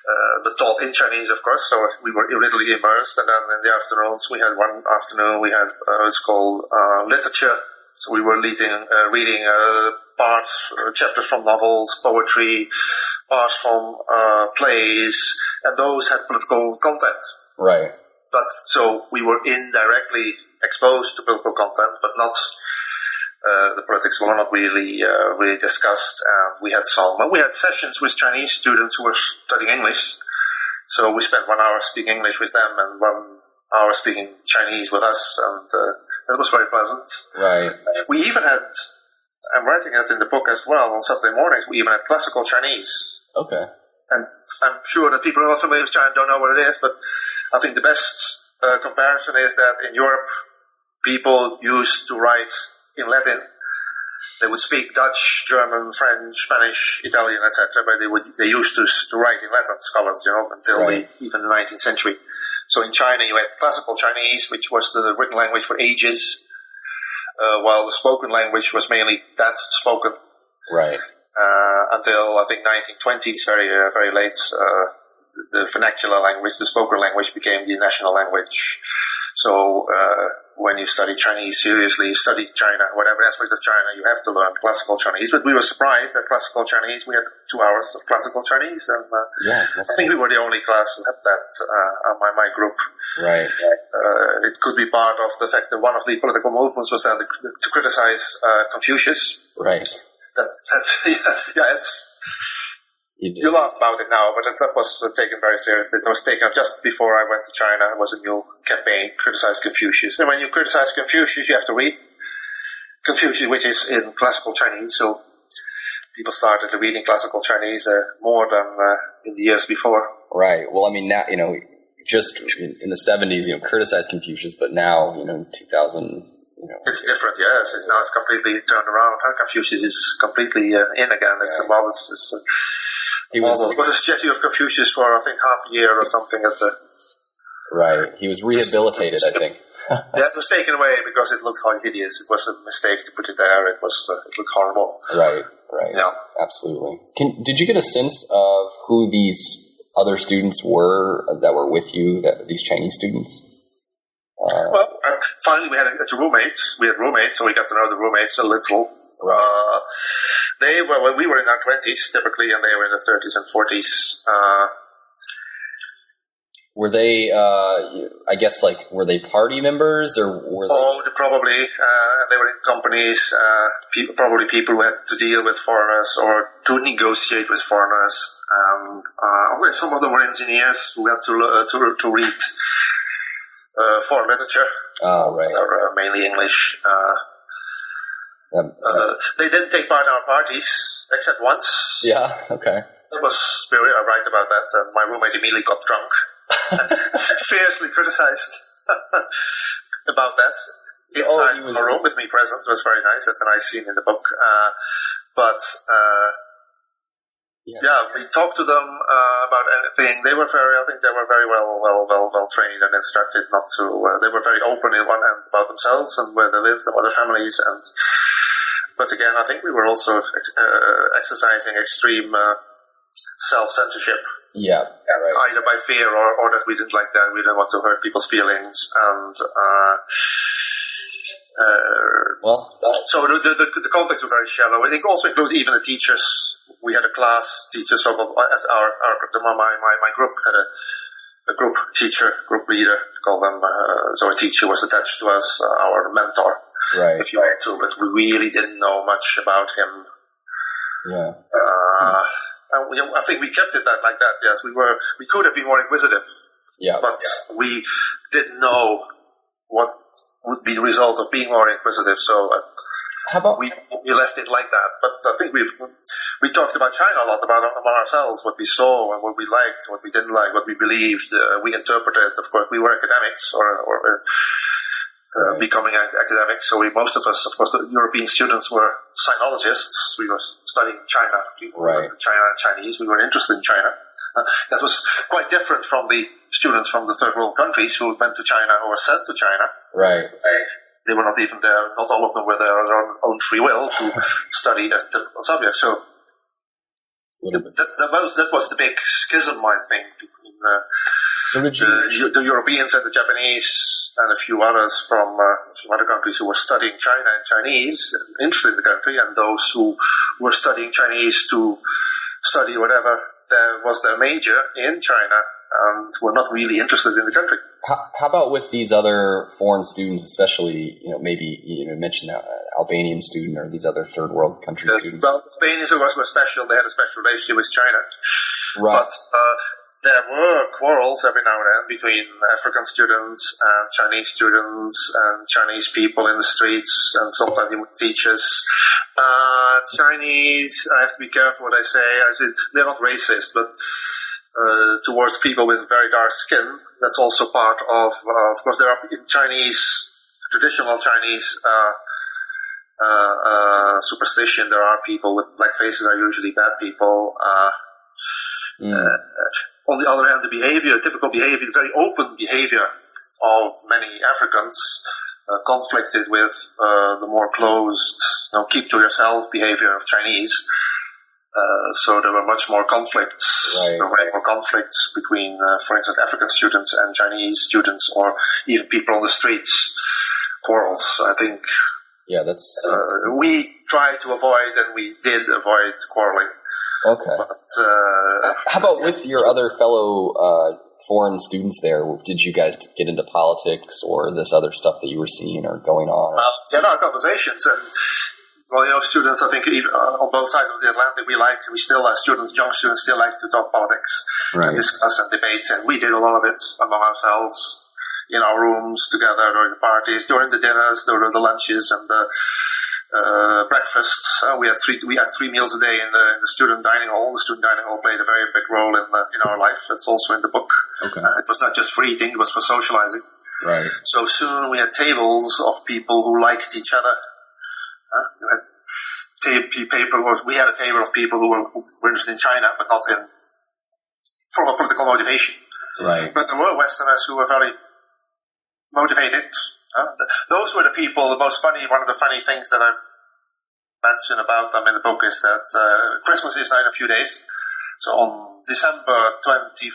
uh, but taught in Chinese, of course. So we were literally immersed. And then in the afternoons, we had one afternoon we had uh, it's called uh, literature. So we were leading, uh, reading uh, parts, uh, chapters from novels, poetry, parts from uh, plays, and those had political content. Right. But so we were indirectly exposed to political content, but not the politics were not really uh, really discussed. And we had some we had sessions with Chinese students who were studying English. So we spent one hour speaking English with them and one hour speaking Chinese with us, and uh, that was very pleasant. Right. We even had. I'm writing it in the book as well. On Saturday mornings, we even had classical Chinese Okay. and I'm sure that people who are familiar with China don't know what it is, but I think the best uh, comparison is that in Europe, people used to write in Latin. They would speak Dutch, German, French, Spanish, Italian, etc. But they would they used to, to write in Latin. Scholars, you know, until Right. the even the 19th century. So in China, you had classical Chinese, which was the written language for ages, uh, while the spoken language was mainly that spoken Right. uh, until I think 1920s, very uh, very late. Uh, the, the vernacular language, the spoken language, became the national language. So uh, when you study Chinese seriously, you study China, whatever aspect of China, you have to learn classical Chinese. But we were surprised that classical Chinese, we had two hours of classical Chinese, and uh, Yeah, I think we were the only class who had that uh, my, my group. right. Uh, it could be part of the fact that one of the political movements was to, to criticize uh, Confucius. Right. That, that's, yeah, yeah, it's, You laugh about it now, but it, that was uh, taken very seriously. It was taken up just before I went to China. It was a new campaign, criticize Confucius. And when you criticize Confucius, you have to read Confucius, which is in classical Chinese. So people started reading classical Chinese uh, more than uh, in the years before. Right. Well, I mean, now you know, just in, in the seventies, you know, criticized Confucius, but now, you know, two thousand, you know, It's different, yes. It's now it's completely turned around. Huh? Confucius is completely uh, in again. It's Right. well, it's, it's uh, he was was a statue of Confucius for I think half a year or something at the right. He was rehabilitated, I think. that was taken away because it looked hideous. It was a mistake to put it there. It was uh, it looked horrible. Right. Right. Yeah. Absolutely. Can did you get a sense of who these other students were that were with you? That these Chinese students. Uh, Well, uh, finally we had a, a roommate. We had roommates, so we got to know the roommates a little. Uh, they were well, we were in our twenties typically, and they were in the thirties and forties. Uh, were they? Uh, I guess like were they party members or were they? oh, probably uh, they were in companies. Uh, people, probably people who had to deal with foreigners or to negotiate with foreigners. And uh, some of them were engineers who had to to, to read uh, foreign literature. Oh, right. or uh, mainly English. Uh, they didn't take part in our parties except once. yeah. Okay. That was very right about that. And my roommate immediately got drunk, and fiercely criticized about that. Inside Oh, he was- room with me present was very nice. That's a nice scene in the book. Uh, but uh, Yeah. yeah, we talked to them uh, about anything. They were very, I think they were very well, well, well, well trained and instructed not to. Uh, they were very open in one hand about themselves and where they lived and what their families. And but again, I think we were also uh, exercising extreme uh, self censorship, Yeah. Right. either by fear or, or that we didn't like that. We didn't want to hurt people's feelings and. Uh, uh, Well, so the, the, the, the context was very shallow. I think also includes even the teachers. We had a class teacher, so called as our, our my, my my group had a, a group teacher, group leader, call them. Uh, so a teacher was attached to us, uh, our mentor, right. if you want to. But we really didn't know much about him. Yeah. Uh, we, I think we kept it that like that. Yes, we were. We could have been more inquisitive, Yeah. but we didn't know what would be the result of being more inquisitive. So. Uh, How about we we left it like that. But I think we've we talked about China a lot about about ourselves, what we saw and what we liked, what we didn't like, what we believed. Uh, we interpreted. Of course, we were academics or or uh, becoming an academic. So we most of us, of course, the European students were sinologists. We were studying China, we were Right. China and Chinese. We were interested in China. Uh, that was quite different from the students from the third world countries who went to China or sent to China right? they were not even there. Not all of them were there on their own, own free will to study a typical subject. So little bit. that, that was that was the big schism, I think, between So you? the, the Europeans and the Japanese and a few others from uh, from other countries who were studying China and Chinese, interested in the country, and those who were studying Chinese to study whatever there was their major in China and were not really interested in the country. How, how about with these other foreign students, especially you know maybe you know mention uh, Albanian student or these other third world country Uh, students? well, Spain is of course were special. They had a special relationship with China. Right. But uh, there were quarrels every now and then between African students and Chinese students and Chinese people in the streets and sometimes even teachers. Uh, Chinese, I have to be careful what I say. I said they're not racist, but uh, towards people with very dark skin, that's also part of, uh, of course, there are in Chinese, traditional Chinese uh, uh, uh, superstition, there are people with black faces are usually bad people. Uh, Mm. On the other hand, the behavior, typical behavior, very open behavior of many Africans uh, conflicted with uh, the more closed, you know, keep to yourself behavior of Chinese. Uh, so there were much more conflicts. Right. There were more conflicts between, uh, for instance, African students and Chinese students, or even people on the streets. quarrels. I think Yeah, that's uh, we tried to avoid, and we did avoid quarreling. Okay. But uh, How about with your other fellow uh, foreign students there? Did you guys get into politics or this other stuff that you were seeing or going on? had our conversations, and well, you know, students. I think even uh, on both sides of the Atlantic, we like we still uh, students, young students, still like to talk politics. Right. discuss and debate, and we did a lot of it among ourselves in our rooms together during the parties, during the dinners, during the lunches, and the uh, breakfasts. Uh, we had three we had three meals a day in the, in the student dining hall. The student dining hall played a very big role in the, in our life. It's also in the book. Okay. Uh, it was not just for eating; it was for socializing. Right. So soon we had tables of people who liked each other. Uh, we had ta- paper. We had a table of people who were, who were interested in China, but not in from a political motivation. Right. But there were Westerners who were very motivated. Uh, those were the people. The most funny. One of the funny things that I mention about them in the book is that uh, Christmas is now in a few days. So on December 25,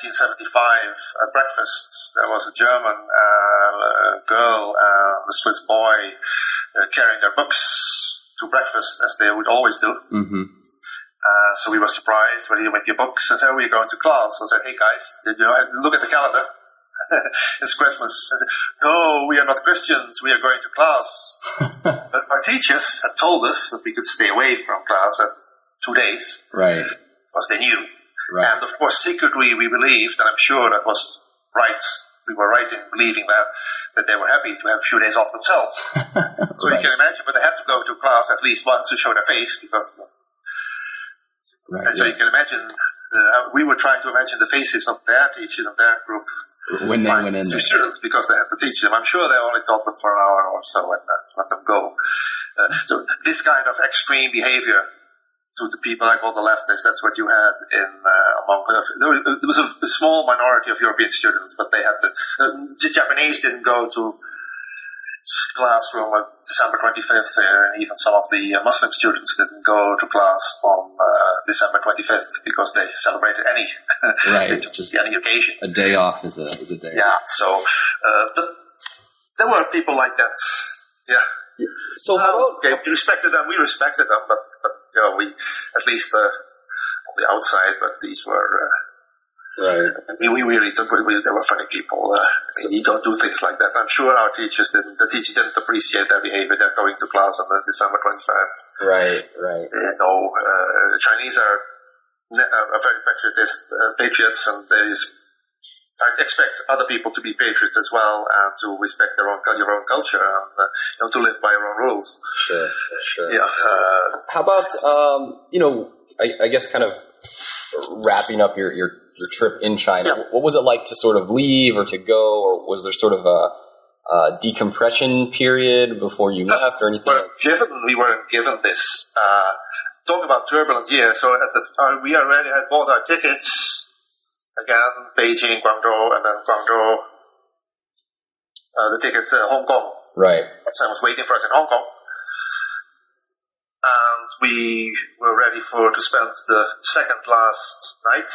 1975, at breakfast, there was a German uh, girl and a Swiss boy uh, carrying their books to breakfast, as they would always do. Mm-hmm. Uh, so we were surprised when you with your books and said, "We're going to class." I said, "Hey guys, did you know, look at the calendar? it's Christmas." Said, "No, we are not Christians. We are going to class." but our teachers had told us that we could stay away from class at two days Right. because they knew. Right. And of course, secretly we believed, and I'm sure that was right. We were right in believing that that they were happy to have a few days off themselves. So you can imagine, but they had to go to class at least once to show their face because Right. and so you can imagine, uh, we were trying to imagine the faces of their teachers and their group When they went in there. students because they had to teach them. I'm sure they only taught them for an hour or so and uh, let them go. Uh, so this kind of extreme behavior to the people I call the leftists, that's what you had in uh, among. There was, there was a, a small minority of European students, but they had the, uh, the Japanese didn't go to s- classroom on December 25th, uh, and even some of the uh, Muslim students didn't go to class on uh, December 25th because they celebrated any Right, they took just- any occasion. A day off is a is a day. Yeah, so uh, but there were people like that. Yeah. So how about okay, we respected them. We respected them, but but you know, we at least uh, on the outside. But these were right? we, we really took. We, they were funny people. Uh, I mean, you don't do things like that. I'm sure our teachers didn't. The teachers didn't appreciate their behavior. They're going to class on the December 25. Right. Right. You know, uh, the Chinese are, ne- uh, are very patriotist, uh, patriots, and there is. I expect other people to be patriots as well and to respect their own your own culture and uh, you know, to live by your own rules. Sure. Sure. Yeah. Uh, How about um, you know? I, I guess kind of wrapping up your your, your trip in China. Yeah. What was it like to sort of leave or to go, or was there sort of a, a decompression period before you left, or anything? Given we weren't given this, uh, talk about turbulent year. So at the uh, we already had bought our tickets again, Beijing, Guangzhou, and then Guangzhou. Uh, the ticket to Hong Kong. Right. Sam was waiting for us in Hong Kong, and we were ready for to spend the second last night.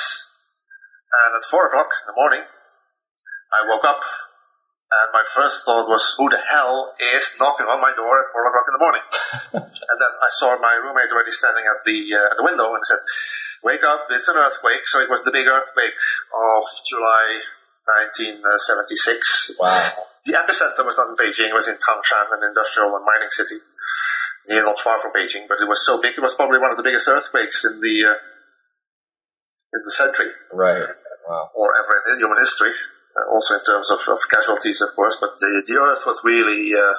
And at four o'clock in the morning, I woke up, and my first thought was, "Who the hell is knocking on my door at four o'clock in the morning?" and then I saw my roommate already standing at the uh, at the window and said, "Wake up! It's an earthquake." So it was the big earthquake of July 1976. Wow. The epicenter was not in Beijing, it was in Tangshan, an industrial and mining city, near not far from Beijing, but it was so big, it was probably one of the biggest earthquakes in the, uh, in the century, Right. Wow. or ever in human history, uh, also in terms of, of casualties, of course, but the, the earth was really, uh,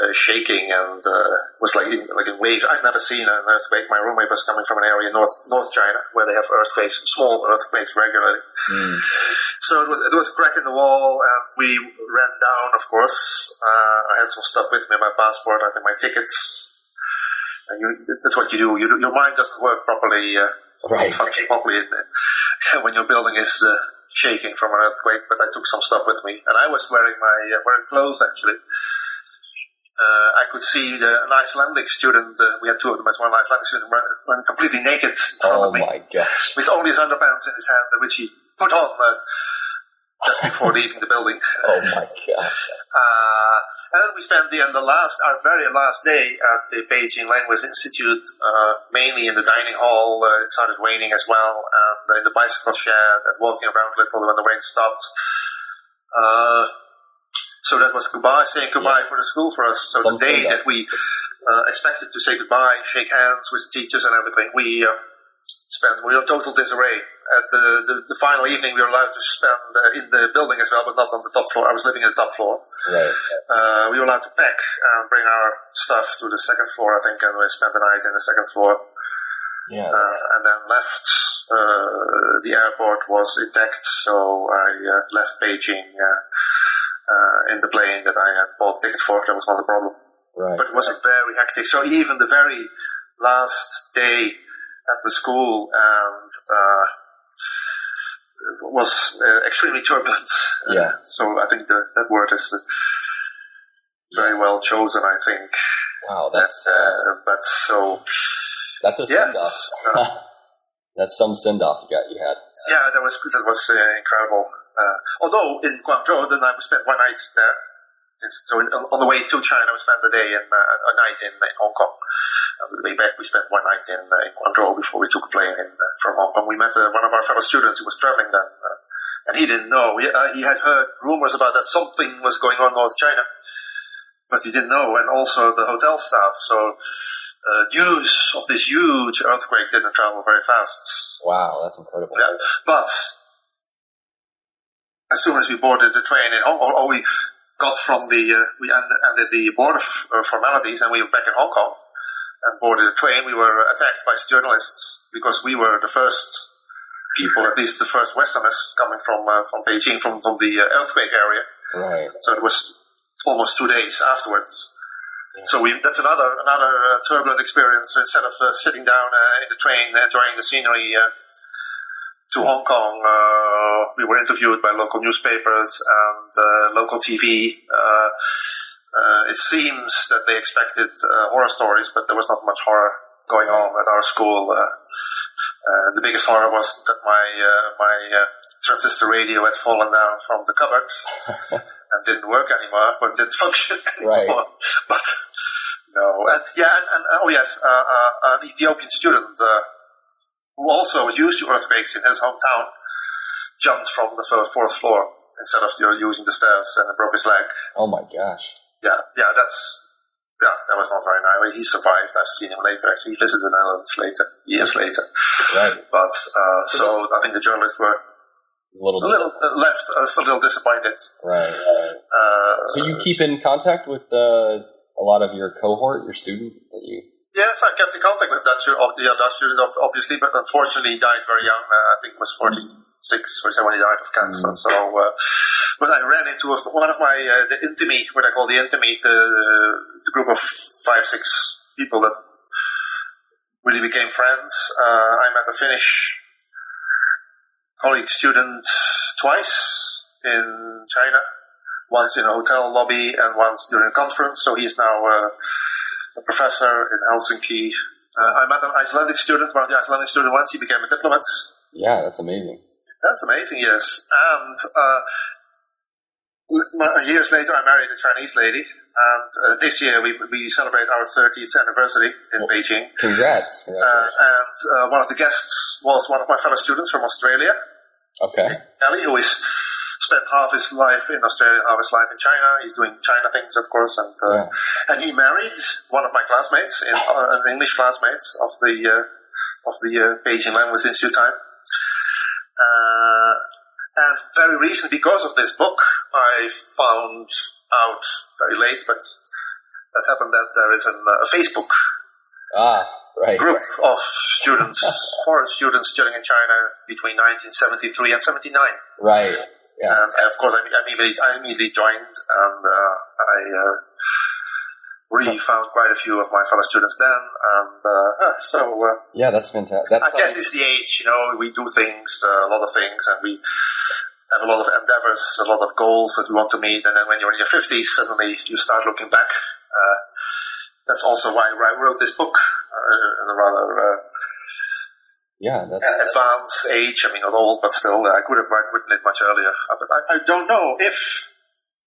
uh, shaking and uh, was like in, like in waves. I've never seen an earthquake. My roommate was coming from an area in North North China where they have earthquakes, small earthquakes regularly. Mm. So it was it was a crack in the wall, and we ran down. Of course, uh, I had some stuff with me, my passport, I think my tickets. And you, that's what you do. You, your mind doesn't work properly, uh, Right. function properly when your building is uh, shaking from an earthquake. But I took some stuff with me, and I was wearing my uh, wearing clothes actually. Uh, I could see the, an Icelandic student. Uh, we had two of them as one Icelandic student run, run completely naked in front Oh of me my gosh. with only his underpants in his hand, which he put on uh, just before leaving the building. Oh my god! Uh, and we spent the, the last, our very last day at the Beijing Language Institute, uh, mainly in the dining hall. Uh, it started raining as well, and in the bicycle shed, and walking around a little when the rain stopped. Uh, so that was goodbye, saying goodbye Yeah. for the school for us. So the day send-off. that we uh, expected to say goodbye, shake hands with the teachers and everything, we uh, spent, we were in total disarray. At the, the, the final evening, we were allowed to spend uh, in the building as well, but not on the top floor. I was living in the top floor Right. uh, we were allowed to pack and bring our stuff to the second floor, I think, and we spent the night in the second floor, Yeah. uh, and then left. Uh, the airport was intact, so I uh, left Beijing uh, uh, in the plane that I had bought ticket for. That was not a problem, right. but it was very hectic. So even the very last day at the school and uh, was uh, extremely turbulent. Uh, Yeah. so I think the, that word is uh, very well chosen. I think. Wow. That's Uh, but so that's a yes, send off. uh, that's some send off you got. You had. yeah, that was that was uh, incredible. Uh, although in Guangzhou, then I spent one night there. It's, on the way to China, we spent the day and uh, a night in, in Hong Kong. And the way back, we spent one night in, uh, in Guangzhou before we took a plane in, uh, from Hong Kong. We met uh, one of our fellow students who was traveling then, uh, and he didn't know. He, uh, he had heard rumors about that something was going on in North China, but he didn't know. And also the hotel staff. So uh, news of this huge earthquake didn't travel very fast. Wow. That's incredible. Yeah. But as soon as we boarded the train in Hong Kong, or we got from the, uh, we ended, ended the border f- uh, formalities and we were back in Hong Kong and boarded the train, we were attacked by journalists because we were the first people, at least the first Westerners coming from uh, from Beijing, from, from the uh, earthquake area. Right. So it was almost two days afterwards. So we, that's another another uh, turbulent experience. Instead of uh, sitting down uh, in the train enjoying the scenery uh, to Hong Kong, uh, we were interviewed by local newspapers and uh, local TV. Uh, uh, it seems that they expected uh, horror stories, but there was not much horror going on at our school. Uh, the biggest horror was that my uh, my uh, transistor radio had fallen down from the cupboard and didn't work anymore, but didn't function Right. anymore. But no, and yeah, and, and oh yes, uh, uh, an Ethiopian student uh, who also was used to earthquakes in his hometown jumped from the fourth floor instead of you know, using the stairs and broke his leg. Oh my gosh. Yeah, yeah, that's yeah, that was not very nice. He survived. I've seen him later. Actually, he visited the Netherlands later, years later. Right. But uh, so I think the journalists were A little a little uh, left us a little disappointed. Right. Right. Uh, So you keep in contact with uh, a lot of your cohort, your student that you. Yes, I kept in contact with that of the Dutch student, obviously, but unfortunately he died very young. Uh, I think was 46 or so when he died of cancer. So, uh, but I ran into a, one of my, uh, the Intimi, what I call the Intimi, the, the group of five, six people that really became friends. Uh, I met a Finnish colleague student twice in China, once in a hotel lobby and once during a conference. So he's now uh, a professor in Helsinki. Uh, I met an Icelandic student, one of the Icelandic students once. He became a diplomat. Yeah, that's amazing. That's amazing, yes. And uh, years later, I married a Chinese lady. And uh, this year, we, we celebrate our 30th anniversary in Beijing. Congrats. Uh, and uh, one of the guests was one of my fellow students from Australia, okay. Kelly, who is spent half his life in Australia, half his life in China. He's doing China things, of course, and uh, Yeah. and he married one of my classmates, in, uh, an English classmates of the uh, of the uh, Beijing Language Institute time. Uh, and very recently, because of this book, I found out very late, but that's happened that there is an, uh, a Facebook Ah, right. group of students, foreign students studying in China between 1973 and 79. Right. Yeah. And I, of course, I, I, immediately, I immediately joined, and uh, I uh, really found quite a few of my fellow students then. And uh, so uh, Yeah, that's fantastic. That's I guess it's the age, you know, we do things, uh, a lot of things, and we have a lot of endeavors, a lot of goals that we want to meet. And then when you're in your 50s, suddenly you start looking back. Uh, that's also why I wrote this book, uh, a rather uh, Yeah, that's, advanced age. I mean, not old, but still, I could have written it much earlier. Uh, but I, I don't know if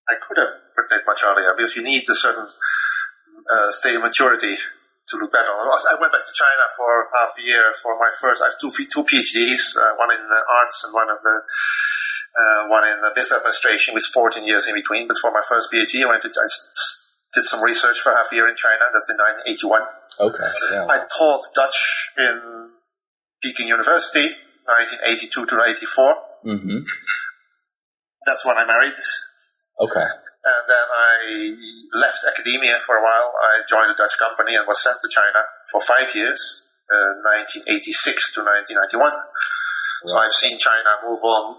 I could have written it much earlier because you need a certain uh, state of maturity to look back on. I went back to China for half a year for my first. I have two two PhDs, uh, one in uh, arts and one of the uh, one in the business administration, with 14 years in between. But for my first PhD, I went to I did some research for half a year in China. That's in 1981. Okay. Yeah. I taught Dutch in Peking University, 1982 to 84. Mm-hmm. That's when I married. Okay. And then I left academia for a while. I joined a Dutch company and was sent to China for five years, uh, 1986 to 1991. Right. So I've seen China move on.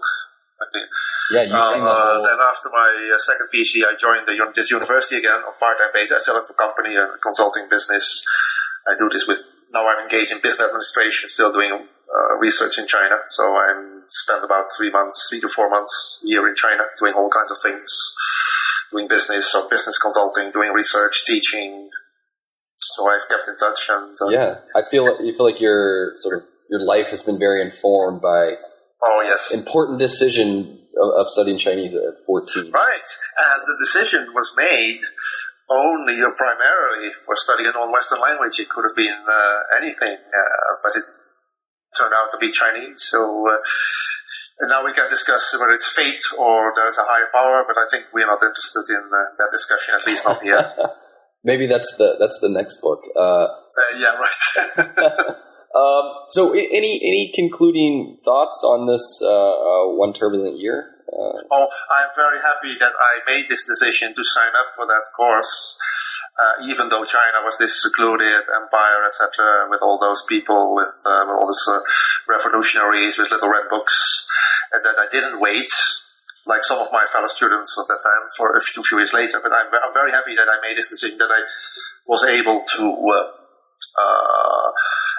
Yeah, uh, then after my uh, second PhD, I joined the, this university again on part-time basis. I still have a company, a consulting business. I do this with, now I'm engaged in business administration, still doing uh, research in China. So I'm spent about three months, three to four months a year in China doing all kinds of things doing business or business consulting, doing research, teaching. So I've kept in touch and uh, yeah, I feel you feel like your sort of your life has been very informed by oh yes important decision of, of studying Chinese at fourteen. Right, and the decision was made only or primarily for studying a non-Western language. It could have been uh, anything, uh, but it turned out to be Chinese. So uh, and now we can discuss whether it's fate or there's a higher power, but I think we're not interested in uh, that discussion, at least not here. Maybe that's the that's the next book. Uh, uh, yeah, right. um, so, any any concluding thoughts on this uh, uh, one turbulent year? Uh, oh, I'm very happy that I made this decision to sign up for that course uh, even though China was this secluded empire, etc., with all those people, with, uh, with all those uh, revolutionaries with little red books, and that I didn't wait like some of my fellow students at that time for a few, few years later. But I'm, I'm, very happy that I made this decision, that I was able to uh, uh,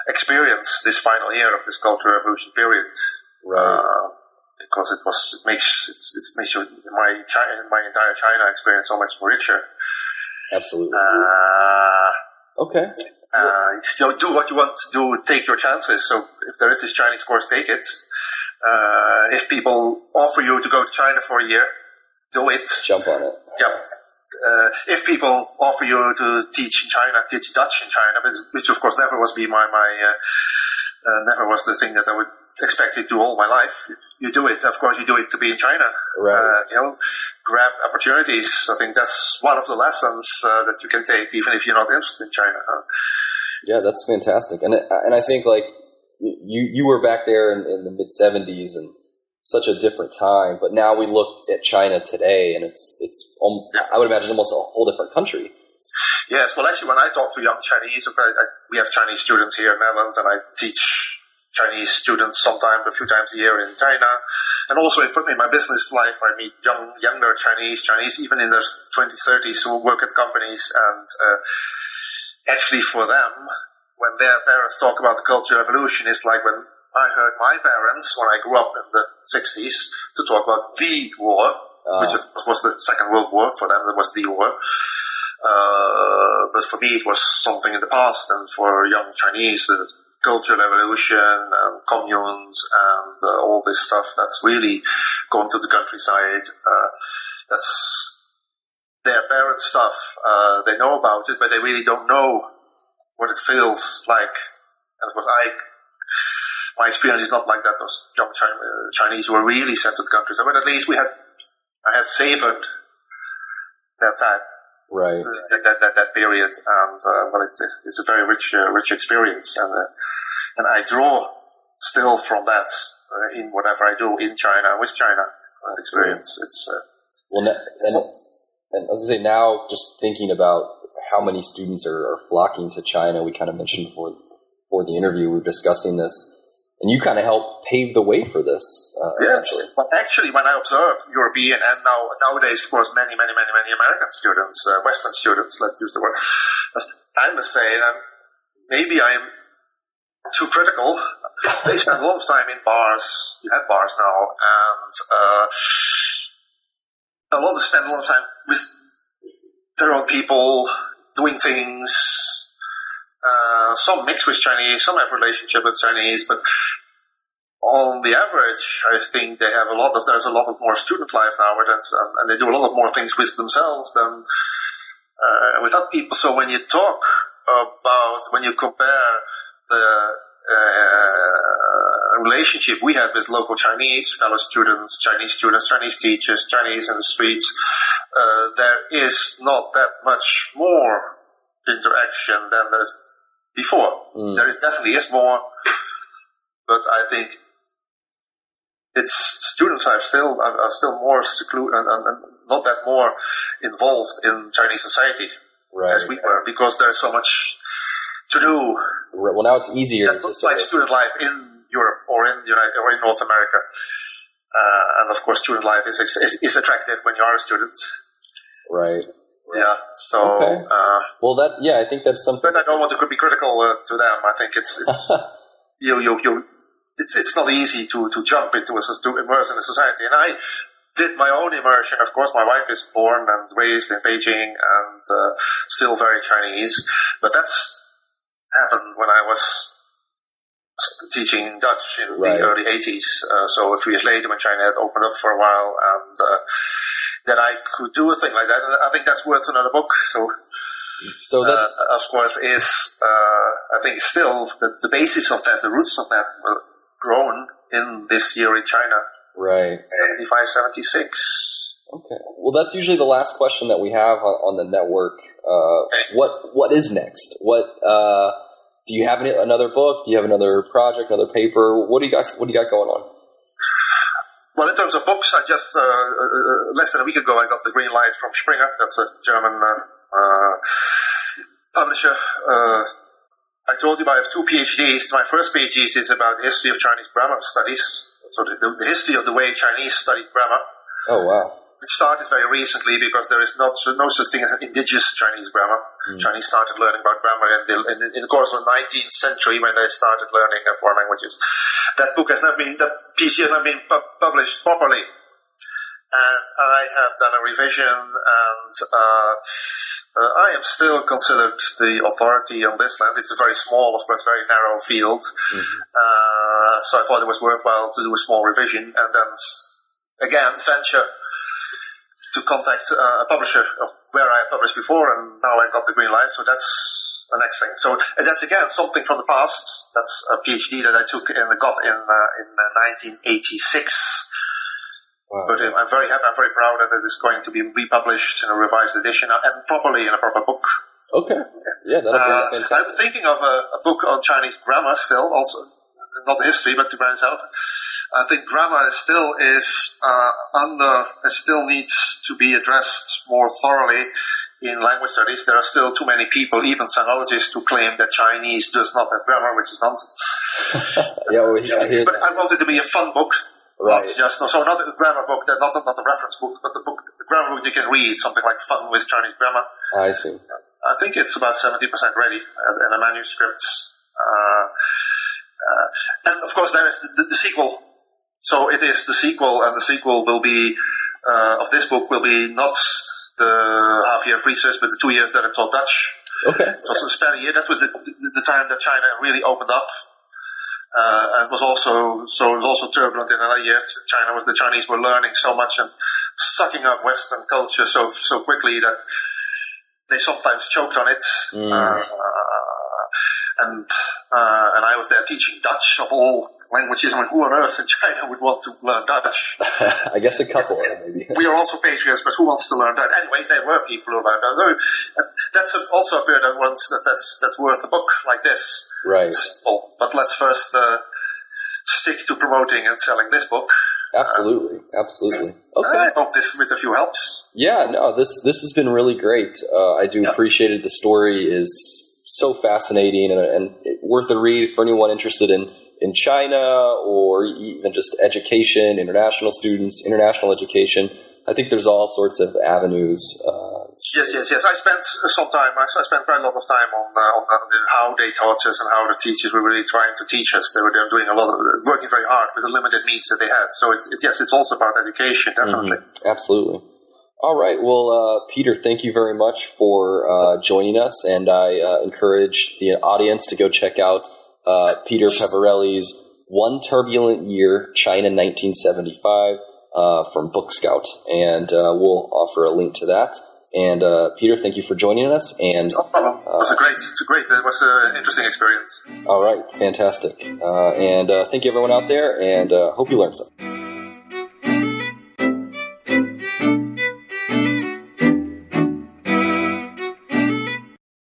experience this final year of this Cultural Revolution period. Right uh, because it was it makes it's, it makes my China, my entire China experience so much more richer. Absolutely. Uh, okay. Uh, you know, do what you want to do. Take your chances. So if there is this Chinese course, take it. Uh, if people offer you to go to China for a year, do it. Jump on it. Yeah. Uh, if people offer you to teach in China, teach Dutch in China, which of course never was be my my uh, uh, never was the thing that I would expect to do all my life you do it. Of course, you do it to be in China. Right. Uh, you know, grab opportunities. I think that's one of the lessons uh, that you can take, even if you're not interested in China. Yeah, that's fantastic. And and I think like you you were back there in, in the mid '70s and such a different time. But now we look at China today, and it's it's almost, I would imagine almost a whole different country. Yes, well, actually, when I talk to young Chinese, I, I, we have Chinese students here in Netherlands, and I teach Chinese students sometimes a few times a year in China. And also in, in my business life, I meet young, younger Chinese, Chinese even in their 20s, 30s who work at companies. And uh, actually for them, when their parents talk about the Cultural Revolution, it's like when I heard my parents, when I grew up in the 60s, to talk about the war, uh. which of course was the Second World War. For them, it was the war. Uh, but for me, it was something in the past, and for young Chinese, the cultural Revolution and communes and uh, all this stuff that's really gone to the countryside. Uh, that's their parent stuff. Uh, they know about it, but they really don't know what it feels like. And what I, my experience is not like that. Those young Chinese were really sent to the countryside, but at least we had, I had savored that time right. That, that, that, that period and uh, well it's a, it's a very rich uh, rich experience and uh, and I draw still from that uh, in whatever I do in China with China uh, experience. It's uh, well and, and as I say now just thinking about how many students are, are flocking to China we kind of mentioned before before the interview we were discussing this and you kind of helped pave the way for this. Uh, yes, but actually, when I observe European and now nowadays, of course, many, many, many, many American students, uh, Western students, let's use the word, I must say, that maybe I am too critical. They spend a lot of time in bars. You have bars now, and uh, a lot of spend a lot of time with their own people doing things uh, some mix with Chinese, some have relationship with Chinese, but on the average, I think they have a lot of. There's a lot of more student life now, and they do a lot of more things with themselves than uh, with other people. So when you talk about when you compare the uh, relationship we had with local Chinese fellow students, Chinese students, Chinese teachers, Chinese in the streets, uh, there is not that much more interaction than there's before. Mm. There is definitely is more, but I think it's students are still are, are still more secluded and, and, and, not that more involved in Chinese society right. as we were because there's so much to do Right. Well, now it's easier. That looks like student life in Europe or in the United or in North America. Uh, and of course, student life is, is, is attractive when you are a student. Right. Yeah. So. Okay. Uh, well, that yeah, I think that's something. But I don't want to be critical uh, to them. I think it's it's you you you. It's it's not easy to, to jump into a to immerse in a society, and I did my own immersion. Of course, my wife is born and raised in Beijing and uh, still very Chinese, but that's happened when I was teaching Dutch in right. the early 80s. Uh, so a few years later, when China had opened up for a while, and uh, that I could do a thing like that. And I think that's worth another book. So, so that, uh, of course, is uh, I think still the, the basis of that, the roots of that, were grown in this year in China. Right. 75, 76. Okay. Well, that's usually the last question that we have on, on the network. Uh, what what is next? What uh, do you have any, another book? Do you have another project, another paper? What do you got? What do you got going on? Well, in terms of books, I just uh, uh less than a week ago I got the green light from Springer. That's a German uh, publisher. I told you I have two PhDs. My first PhD is about the history of Chinese grammar studies, so the, the history of the way Chinese studied grammar. Oh wow! It started very recently because there is not no such thing as an indigenous Chinese grammar. Mm. Chinese started learning about grammar in the, in, in the, course of the 19th century when they started learning uh, foreign languages. That book has never been, that PhD has never been pu- published properly. And I have done a revision and uh, uh, I am still considered the authority on this land. It's a very small, of course, very narrow field. Mm-hmm. Uh, so I thought it was worthwhile to do a small revision and then again venture to contact uh, a publisher of where I had published before, and now I got the green light. So that's the next thing. So that's again something from the past. That's a PhD that I took and got in uh, in 1986. Uh, wow. But um, I'm very happy. I'm very proud that it is going to be republished in a revised edition uh, and properly in a proper book. Okay. Yeah, that'll be uh, I'm thinking of a, a, book on Chinese grammar still, also not history, but to grammar itself. I think grammar still is uh, under, it still needs to be addressed more thoroughly in language studies. There are still too many people, even sinologists, who claim that Chinese does not have grammar, which is nonsense. yeah, well, yeah, but I wanted to be a fun book. Right. Not just no, so not a grammar book, not a, not a reference book, but the book, the grammar book you can read, something like Fun with Chinese Grammar. I see. I think it's about seventy percent ready as in a manuscript. Uh, uh, and of course, there is the, the, the sequel so it is the sequel, and the sequel will be uh, of this book will be not the half year of research, but the two years that I taught Dutch. Okay. So a spare year. That was the, the, the, time that China really opened up, uh, and was also so it was also turbulent in another year. China was the Chinese were learning so much and sucking up Western culture so so quickly that they sometimes choked on it. Mm. Uh, and uh, and I was there teaching Dutch of all languages. I mean, who on earth in China would want to learn Dutch? I guess a couple, maybe. we are also patriots, but who wants to learn Dutch? Anyway, there were people who learned Dutch. That's a, also a period that, wants, that that's, that's worth a book like this. Right. Simple. But let's first uh, stick to promoting and selling this book. Absolutely, uh, absolutely. Okay. I hope this with a few helps. Yeah, no, this this has been really great. Uh, I do yeah. appreciate it. The story is so fascinating and, and worth a read for anyone interested in in China or even just education, international students, international education. I think there's all sorts of avenues. Uh, yes, yes, yes. I spent some time. I, spent quite a lot of time on, uh, on how they taught us and how the teachers were really trying to teach us. They were doing a lot of working very hard with the limited means that they had. So it's, it, yes, it's also about education, definitely. Mm-hmm. Absolutely. All right. Well, uh, Peter, thank you very much for uh, joining us, and I uh, encourage the audience to go check out uh, Peter Peverelli's "One Turbulent Year, China 1975" uh, from Book Scout, and uh, we'll offer a link to that. And Peter, thank you for joining us. And no problem. it was a great, it's a great, it was an interesting experience. All right, fantastic. and thank you everyone out there, and hope you learned something.